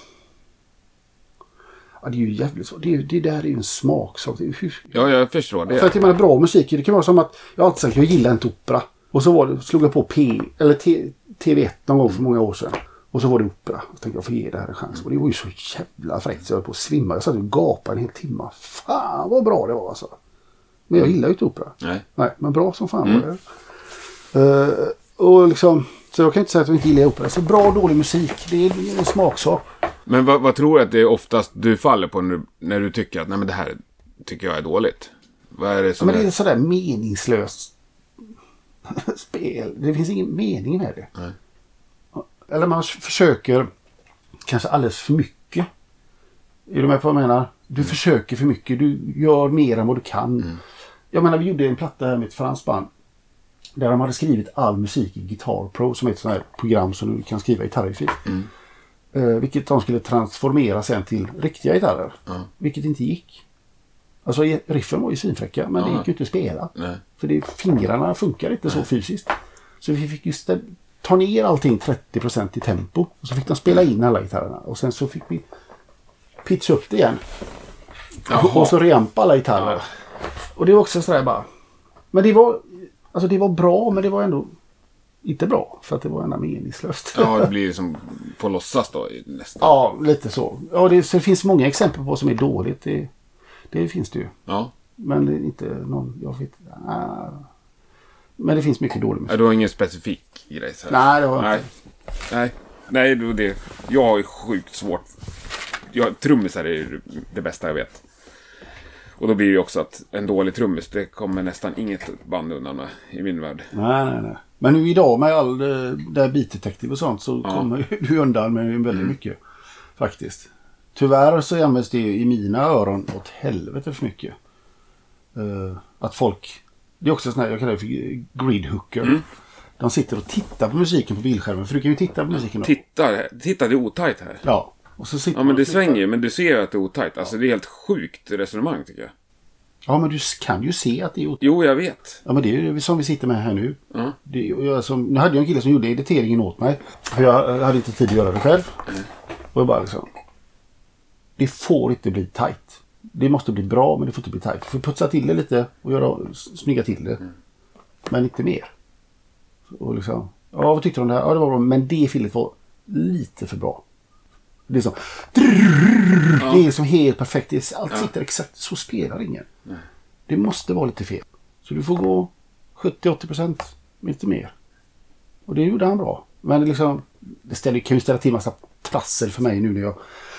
ja, det är ju jävligt svårt. Det, det där är ju en smaksak. Hur, Ja, jag förstår för det. att jag menar bra musik. Det kan vara som att jag alltid sagt att jag gillar inte opera. Och så var det, slog jag på P, eller T, TV1 någon gång för många år sedan. Och så var det opera. Och så tänkte jag får ge det här en chans. Och det var ju så jävla fräckt så jag höll på att svimma. Jag satt och gapade en hel timme. Fan vad bra det var alltså. Men jag gillar ju inte opera. Nej. Nej, men bra som fan var det. Eh, och liksom, så jag kan inte säga att jag inte gillar opera. Så bra och dålig musik, det är en smaksak. Men vad, vad tror du att det är oftast du faller på när, när du tycker att nej men det här tycker jag är dåligt? Vad är det Ja, som men det är... är sådär meningslöst spel. Det finns ingen mening med det. Nej. Eller man försöker kanske alldeles för mycket. Är du med på vad jag menar? Du försöker för mycket. Du gör mer än vad du kan. Jag menar, vi gjorde en platta här med ett franskt band. Där de hade skrivit all musik i Guitar Pro som är ett sånt här program som du kan skriva gitarrer i. Eh, vilket de skulle transformera sen till riktiga gitarrer. Ja. Vilket inte gick. Alltså riffen var ju svinfräcka men det Ja. gick ju inte att spela. Nej. För det, fingrarna funkar inte så fysiskt. Så vi fick just ta ner allting 30% i tempo. Och så fick de spela in alla gitarrerna. Och sen så fick vi pitcha upp det igen. Jaha. Och så reampa alla gitarrer. Och det var också sådär bara. Men det var, alltså det var bra men det var ändå inte bra. För att det var ändå meningslöst. Ja, det blir som på låtsas då nästan. Ja, lite så. Ja, det, så det finns många exempel på vad som är dåligt. Det, det finns det ju. Ja. Men det är inte någon, jag vet ah. Men det finns mycket dålig musik. Ja, Du har ingen specifik grej så här. Nej, det har jag Nej. inte. Nej. Nej, det, det, jag har ju sjukt svårt. Jag, trummisar är det bästa jag vet. Och då blir det ju också att en dålig trummis, det kommer nästan inget band undan med i min värld. Nej, nej, nej. Men nu idag med all eh, det här Beat Detective och sånt så Ja. kommer du undan med väldigt mycket. Faktiskt. Tyvärr så används det i mina öron åt helvete för mycket. Eh, att folk... Det är också sån här, jag kallar det för gridhooker. De sitter och tittar på musiken på bildskärmen. För du kan ju titta på musiken då. Titta, titta det är otajt här. Ja. Och så sitter Ja, men det tittar. svänger ju, men du ser ju att det är otajt. Alltså det är helt sjukt resonemang tycker jag. Ja, men du kan ju se att det är ot- Jo, jag vet. Ja, men det är ju som vi sitter med här nu. Ja. Det, jag, som, nu hade jag en kille som gjorde editeringen åt mig. För jag hade inte tid att göra det själv. Och jag bara liksom. Det får inte bli tight. Det måste bli bra men det får inte bli tight. Du får putsa till det lite och göra, snygga till det. Men inte mer. Och liksom. Ja, vad tyckte du om det här? Ja, det var bra. Men det filet var lite för bra. Det är som. Det är som helt perfekt. Det är, allt sitter exakt. Så spelar ingen. Det måste vara lite fel. Så du får gå 70-80 procent. Inte mer. Och det gjorde han bra. Men det, liksom, det ställer, kan ju ställa till massa trassel för mig nu när jag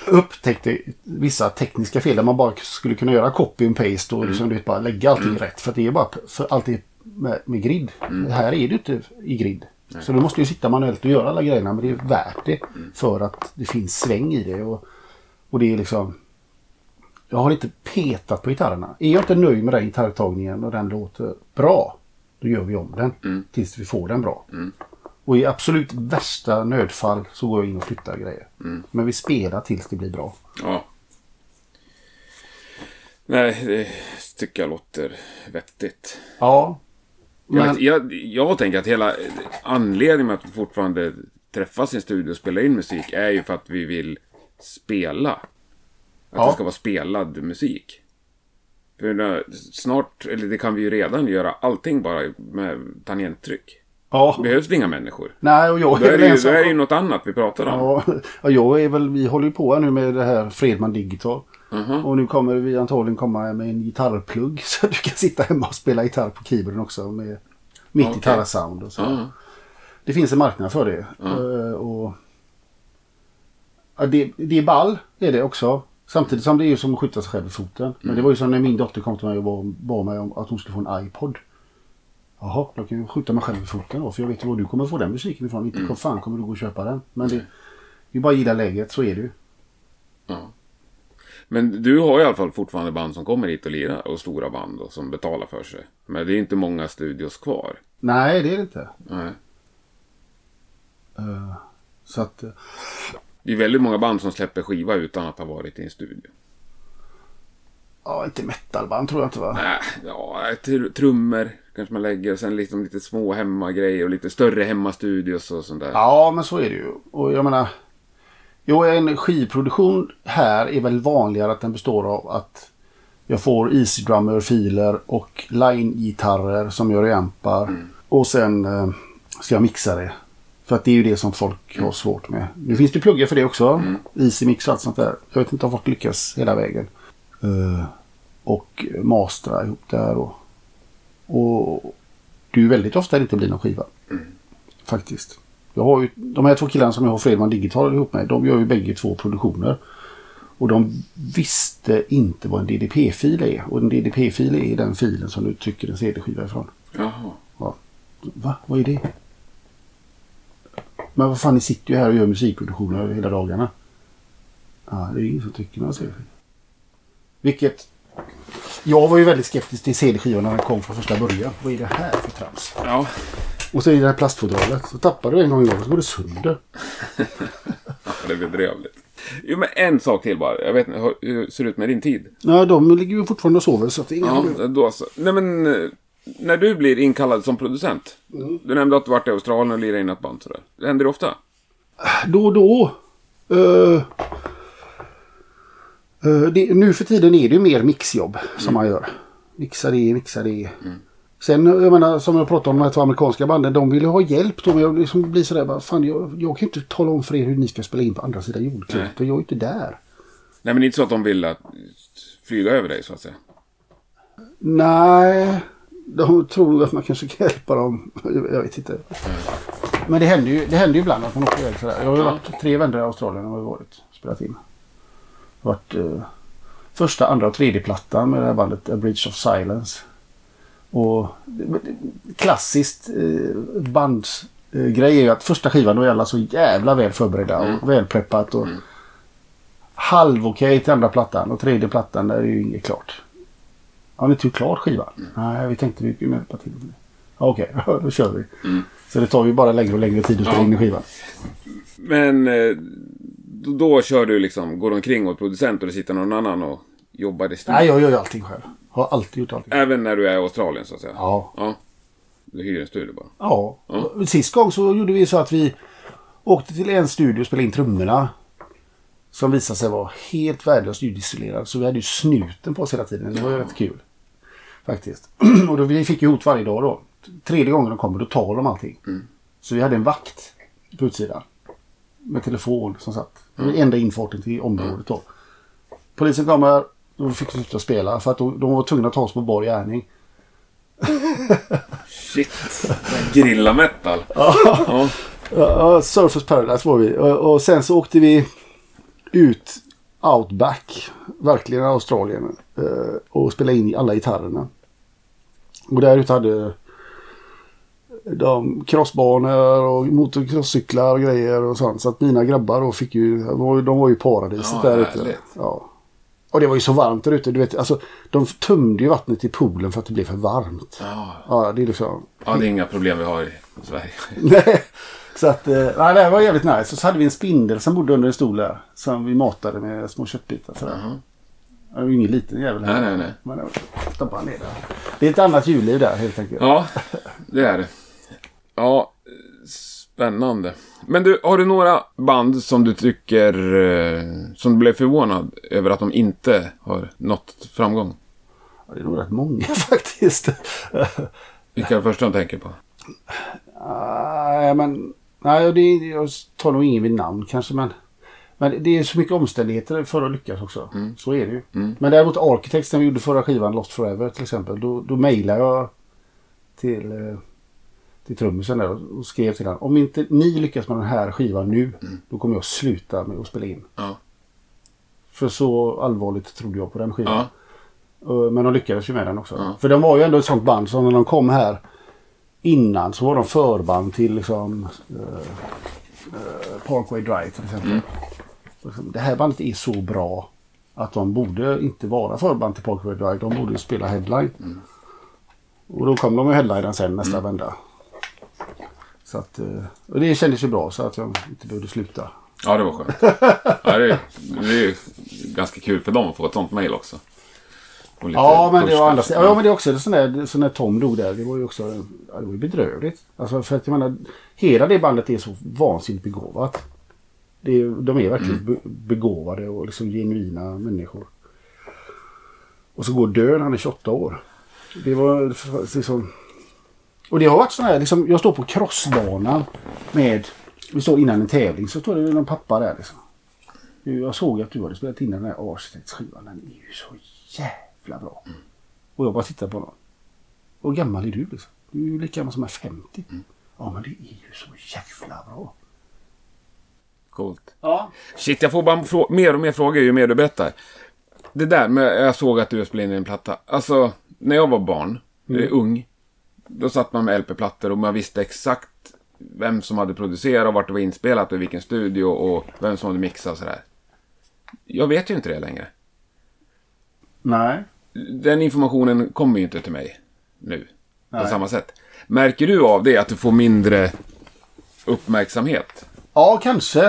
upptäckte vissa tekniska fel där man bara skulle kunna göra copy and paste och liksom, du vet, bara lägga allting rätt. För det är bara för alltid med, med grid. Här är det inte i grid. Så du måste ju sitta manuellt och göra alla grejerna men det är värt det. För att det finns sväng i det. Och, och det är liksom... Jag har inte petat på gitarrerna. Är jag inte nöjd med den gitarrtagningen och den låter bra. Då gör vi om den. Tills vi får den bra. Och i absolut värsta nödfall så går jag in och flyttar grejer. Men vi spelar tills det blir bra. Ja. Nej, det tycker jag låter vettigt. Ja. Jag, Men, vet, jag, jag tänker att hela anledningen med att vi fortfarande träffas i en studio och spelar in musik är ju för att vi vill spela. Att Ja. det ska vara spelad musik. För snart, eller det kan vi ju redan göra, allting bara med tangentryck. Ja. Behövs det inga människor. Nej, och jag Då är väl det, ju, då är det ju något annat vi pratar om. Ja, ja, jag är väl, vi håller ju på här nu med det här Fredman Digital. Mhm. Och nu kommer vi antagligen komma med en gitarrplugg så du kan sitta hemma och spela gitarr på keyboarden också med mitt Okej. gitarrsound och så. Ja. Det finns en marknad för det. Eh, och, ja, det, det är ball, är det också. Samtidigt som det är som att skjuta sig själv i foten. Men det var ju som när min dotter kom till mig och bad- bad mig om att hon skulle få en iPod. Jaha, då kan jag skjuta mig själv i foten då. För jag vet ju var du kommer få den musiken ifrån. Inte kom fan kommer du gå och köpa den. Men det, vi bara gillar läget, så är det ju. Ja. Men du har i alla fall fortfarande band som kommer hit och lirar och stora band och som betalar för sig. Men det är inte många studios kvar. Nej, det är det inte. Nej. Eh, så att... eh, Det är väldigt många band som släpper skiva utan att ha varit i en studio. Ja, inte metalband tror jag inte va? Nej, ja, tr- trummor kanske man lägger och sen liksom lite små hemmagrejer och lite större hemmastudios och sånt där. Ja, men så är det ju. Och jag menar... Jo, en skivproduktion här är väl vanligare att den består av att jag får easy drummer, filer och line-gitarrer som jag reampar. Och sen eh, ska jag mixa det. För att det är ju det som folk har svårt med. Nu finns det pluggar för det också. Easy mix och allt sånt där. Jag vet inte om folk lyckas hela vägen. Eh, och mastra ihop det här. Och, och det är ju väldigt ofta det inte blir någon skiva. Faktiskt. Jag har ju, de här två killarna som jag har Fredman Digital ihop med, de gör ju bägge två produktioner. Och de visste inte vad en DDP-fil är. Och en DDP-fil är den filen som du trycker en CD-skiva ifrån. Jaha. Va? Vad är det? Men vad fan, ni sitter ju här och gör musikproduktioner hela dagarna. Ja, det är ingen som tycker några CD-skivor. Vilket... Jag var ju väldigt skeptisk till CD-skivan när den kom från första början. Vad är det här för trams? Ja. Och så är det det här plastfodralet. Så tappar du en gång i år så går det sönder. Det är bedrövligt. Jo, men en sak till bara. Jag vet inte hur ser det ut med din tid? Ja, de ligger ju fortfarande och sover så att det är inga Ja, problem. då så. Nej, men eh, när du blir inkallad som producent. Du nämnde att du varit i Australien och lirat in ett band sådär. Det händer det ofta? Då och då. eh, det, nu för tiden är det ju mer mixjobb som man gör. Mixa det, mixa det. Sen, jag menar, som jag pratade om de här två amerikanska banden. De vill ju ha hjälp. De liksom bli sådär bara, fan jag, jag kan ju inte tala om för er hur ni ska spela in på andra sidan jordklotet. Jag är ju inte där. Nej, men inte så att de vill att flyga över dig så att säga. Nej, de tror att man kanske kan hjälpa dem. Jag vet inte. Men det händer ju, det händer ju ibland att man åker iväg sådär. Jag har ju varit tre vändor i Australien jag varit spelat in. Varit eh, första, andra och tredje plattan med det här bandet A Bridge of Silence. Och klassiskt eh, bandsgrej eh, är ju att första skivan då är alla så jävla väl förberedda och välpreppat. Och halv okej till andra plattan och tredje plattan där är ju inget klart. Har ni inte gjort klart skivan? Nej, vi tänkte vi kunde hjälpa till. Okej, då kör vi. Så det tar ju bara längre och längre tid att spela Ja. in i skivan. Men eh, då, kör du liksom, går omkring och producent och det sitter någon annan och jobbar i studion. Nej, jag gör ju allting själv. Har alltid gjort allting. Även när du är i Australien så att säga? Ja. Ja. Du hyr en studio bara? Ja. Och Sist gång så gjorde vi så att vi åkte till en studio och spelade in trummorna. Som visade sig vara helt värdelöst ljudisolerad. Så vi hade ju snuten på oss hela tiden. Det var ju rätt kul. Faktiskt. och då, vi fick ju hot varje dag då. Tredje gången de kommer då tar de allting. Så vi hade en vakt på utsidan. Med telefon som satt. Var enda infarten till området då. Polisen kommer. Då fick vi sluta spela. För att de, de var tvungna att ta oss på bar gärning. Shit. Grilla metal. ja. Ja, Ja, Surfers Paradise var vi. Och, och sen så åkte vi ut outback, verkligen Australien. eh, Och spelade in alla gitarrerna. Och där ute hade de crossbanor och motocrosscyklar och grejer och sånt. Så att mina grabbar då fick ju, de var ju- paradiset Ja, där ute. Ja. Och det var ju så varmt där ute. Du vet, alltså, de tömde ju vattnet i poolen för att det blev för varmt. Ja. Ja, det är liksom... ja, det är inga problem vi har i Sverige. Nej. Så att, eh, nej, det var jävligt nice. Och så hade vi en spindel som bodde under en stol där. Som vi matade med små köttbitar. Sådär. Det var ju ingen liten jävel här. Nej, nej, nej. Men jag stoppade ner där. Det är ett annat djurliv där helt enkelt. Ja, det är det. Ja, spännande. Men du, har du några band som du tycker, eh, som du blev förvånad över att de inte har nått framgång? Ja, Det är nog rätt många faktiskt. Vilka är det första du tänker på? Nej, men... Nej, det, jag tar nog ingen vid namn kanske, men... Men det är så mycket omständigheter för att lyckas också. Så är det ju. Men däremot Architects när vi gjorde förra skivan Lost Forever till exempel. Då, då mejlade jag till, eh, till trummisen där och skrev till honom. Om inte ni lyckas med den här skivan nu. Då kommer jag sluta med att spela in. Ja. För så allvarligt trodde jag på den skivan. Ja. Men de lyckades ju med den också. För de var ju ändå ett sånt band som när de kom här innan så var de förband till liksom eh, eh, Parkway Drive till exempel. Så liksom, Det här bandet är så bra att de borde inte vara förband till Parkway Drive. De borde spela headline. Och då kom de med headlinen sen nästa vända. Så att, eh, och det kändes ju bra så att jag inte behövde sluta. Ja, det var skönt. Ja, det, är, det är ganska kul för dem att få ett sånt mejl också. Ja, men det var andra. Ja, men det är också sån där, så när Tom dog där. Det var ju också ja, det var ju bedrövligt. Alltså för att jag menar, hela det bandet är så vansinnigt begåvat. Det de är verkligen be, begåvade och liksom genuina människor. Och så går dö när han är 28 år. Det var liksom... Och det har varit sån här, liksom, jag står på crossbanan med, vi står innan en tävling, så står det någon pappa där liksom. Jag såg att du hade spelat in den här Architects skivan. Den är ju så jävla bra. Och jag bara tittar på honom. Och gammal är du liksom? Du är ju lika gammal som är 50. Ja men det är ju så jävla bra. Coolt. Ja. Shit, jag får bara frå- mer och mer frågor ju mer du berättar. Det där med, jag såg att du spelade in en platta. Alltså, när jag var barn, eller ung, då satt man med LP-plattor och man visste exakt vem som hade producerat och vart det var inspelat och i vilken studio och vem som hade mixat och sådär. Jag vet ju inte det längre. Nej. Den informationen kommer ju inte till mig nu. På Nej. samma sätt. Märker du av det, att du får mindre uppmärksamhet? Ja, kanske.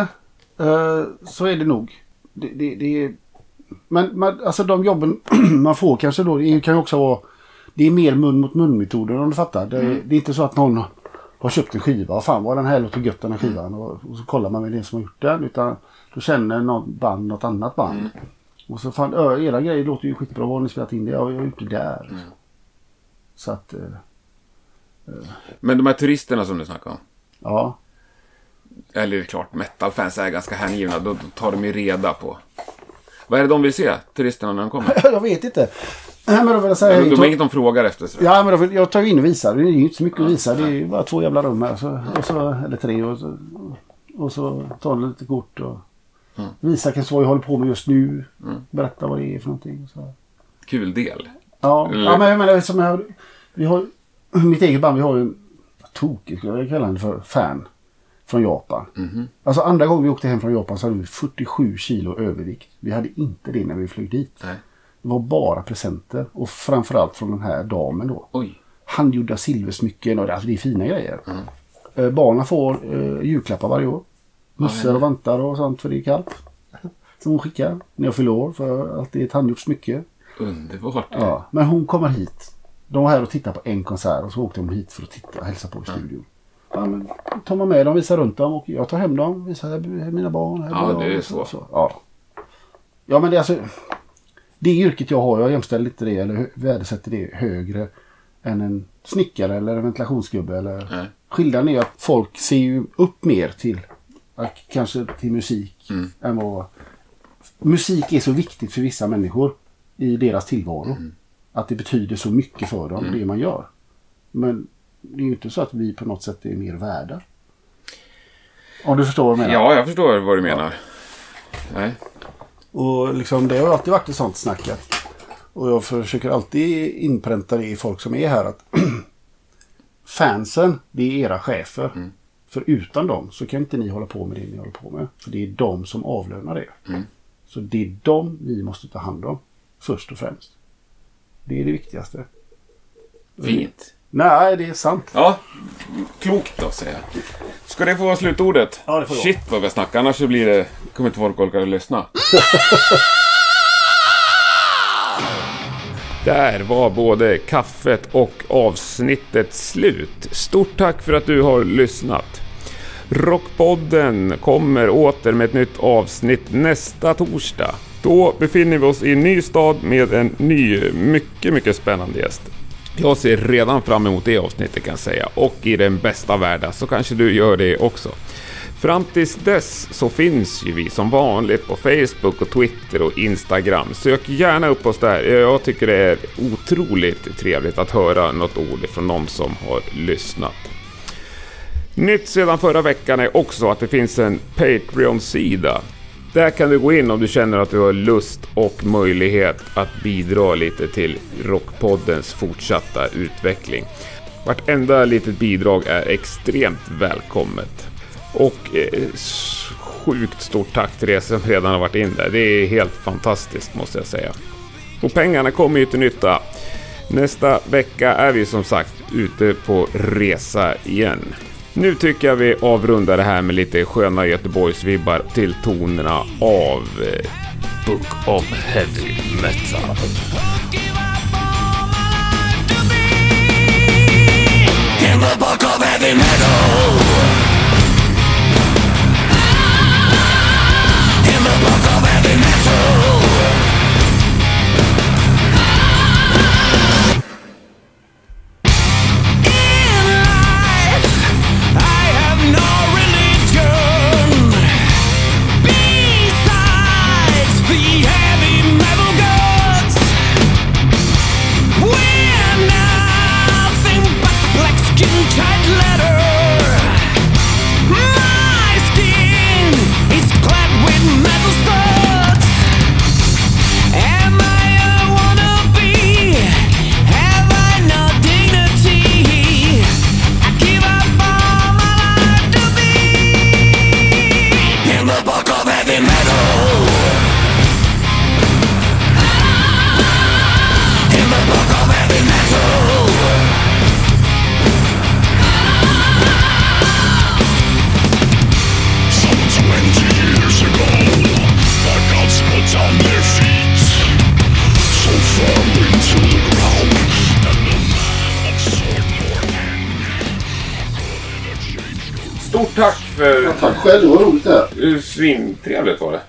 Eh, så är det nog. Det, det, det är... Men man, alltså de jobben man får kanske då, det kan ju också vara... Det är mer mun mot mun metoder om du fattar. Det, det är inte så att någon har köpt en skiva och fan vad den här låter gött den här skivan. Och, och så kollar man med den som har gjort den. Utan då känner något band något annat band. Och så fan, ö, era grejer låter ju skitbra. Var har ni spelat in det? Ja, jag har gjort det där. Så att, eh, Men de här turisterna som du snackade om. ja. Eller det är klart, metalfans är ganska hängivna. Då, då tar de ju reda på. Vad är det de vill se, turisterna, när de kommer? jag vet inte. Nej, men då vill jag säga... De, de är inget de frågar efter. Så. Ja, men då, vill- jag tar ju in och visar. Det är ju inte så mycket att visa. Det är ju bara två jävla rum här. Så, och så, eller tre. Och så, och så tar de lite kort och Mm. visar kanske vad jag håller på med just nu. Berätta vad det är för någonting. Så. Kul del. Ja, Eller- ja, men jag menar som jag, vi har mitt eget band. Vi har ju en tokig, skulle jag kalla det för, fan. Från Japan. Mhm. Alltså andra gången vi åkte hem från Japan så hade vi 47 kilo övervikt. Vi hade inte det när vi flög dit. Nej. Det var bara presenter. Och framförallt från den här damen då Oj. handgjorda silversmycken och det, alltså det är fina grejer. Eh, barnen får eh, julklappar varje år. Mössor och vantar och sånt för det är kallt. Som hon skickar när jag fyller år för att det är ett handgjort smycke. Underbart. Ja, men hon kommer hit. De var här och tittade på en konsert och så åkte de hit för att titta och hälsa på i studion. Ja, men tar man med dem, visar runt dem och jag tar hem dem. Visar mina barn. Här Ja, det är och så. Ja. ja, men det är alltså. Det yrket jag har, jag jämställer inte det eller värdesätter det högre än en snickare eller en ventilationsgubbe. Eller... Nej. Skillnaden är att folk ser ju upp mer till att- kanske till musik Mm. än vad musik är så viktigt för vissa människor i deras tillvaro. Mm. Att det betyder så mycket för dem, det man gör. Men det är ju inte så att vi på något sätt är mer värda. Om du förstår vad jag menar. Ja, jag förstår vad du menar. Nej. Och liksom, det har alltid varit ett sånt snack. Och jag försöker alltid inpränta det i folk som är här. att Fansen, det är era chefer. Mm. För utan dem så kan inte ni hålla på med det ni håller på med. För det är de som avlönar er. Mm. Så det är de ni måste ta hand om. Först och främst. Det är det viktigaste. Fint. Nej, det är sant. Ja, klokt säger jag. Ska det få vara slutordet? Ja, det får det Shit vad vi snackar, annars så blir det... kommer inte folk orka lyssna. Där var både kaffet och avsnittet slut. Stort tack för att du har lyssnat. Rockpodden kommer åter med ett nytt avsnitt nästa torsdag. Då befinner vi oss i en ny stad med en ny, mycket, mycket spännande gäst. Jag ser redan fram emot det avsnittet kan jag säga. Och i den bästa världen så kanske du gör det också. Fram tills dess så finns ju vi som vanligt på Facebook och Twitter och Instagram. Sök gärna upp oss där. Jag tycker det är otroligt trevligt att höra något ord från någon som har lyssnat. Nytt sedan förra veckan är också att det finns en Patreon-sida. Där kan du gå in om du känner att du har lust och möjlighet att bidra lite till Rockpoddens fortsatta utveckling. Vartenda litet bidrag är extremt välkommet. Och eh, sjukt stort tack till er som redan har varit in där. Det är helt fantastiskt måste jag säga. Och pengarna kommer ju till nytta. Nästa vecka är vi som sagt ute på resa igen. Nu tycker jag vi avrundar det här med lite sköna Göteborgsvibbar till tonerna av eh, Book of Heavy Metal. In the book of heavy metal. In the book of heavy metal. Stort tack själv, det var roligt det här. Svintrevligt var det.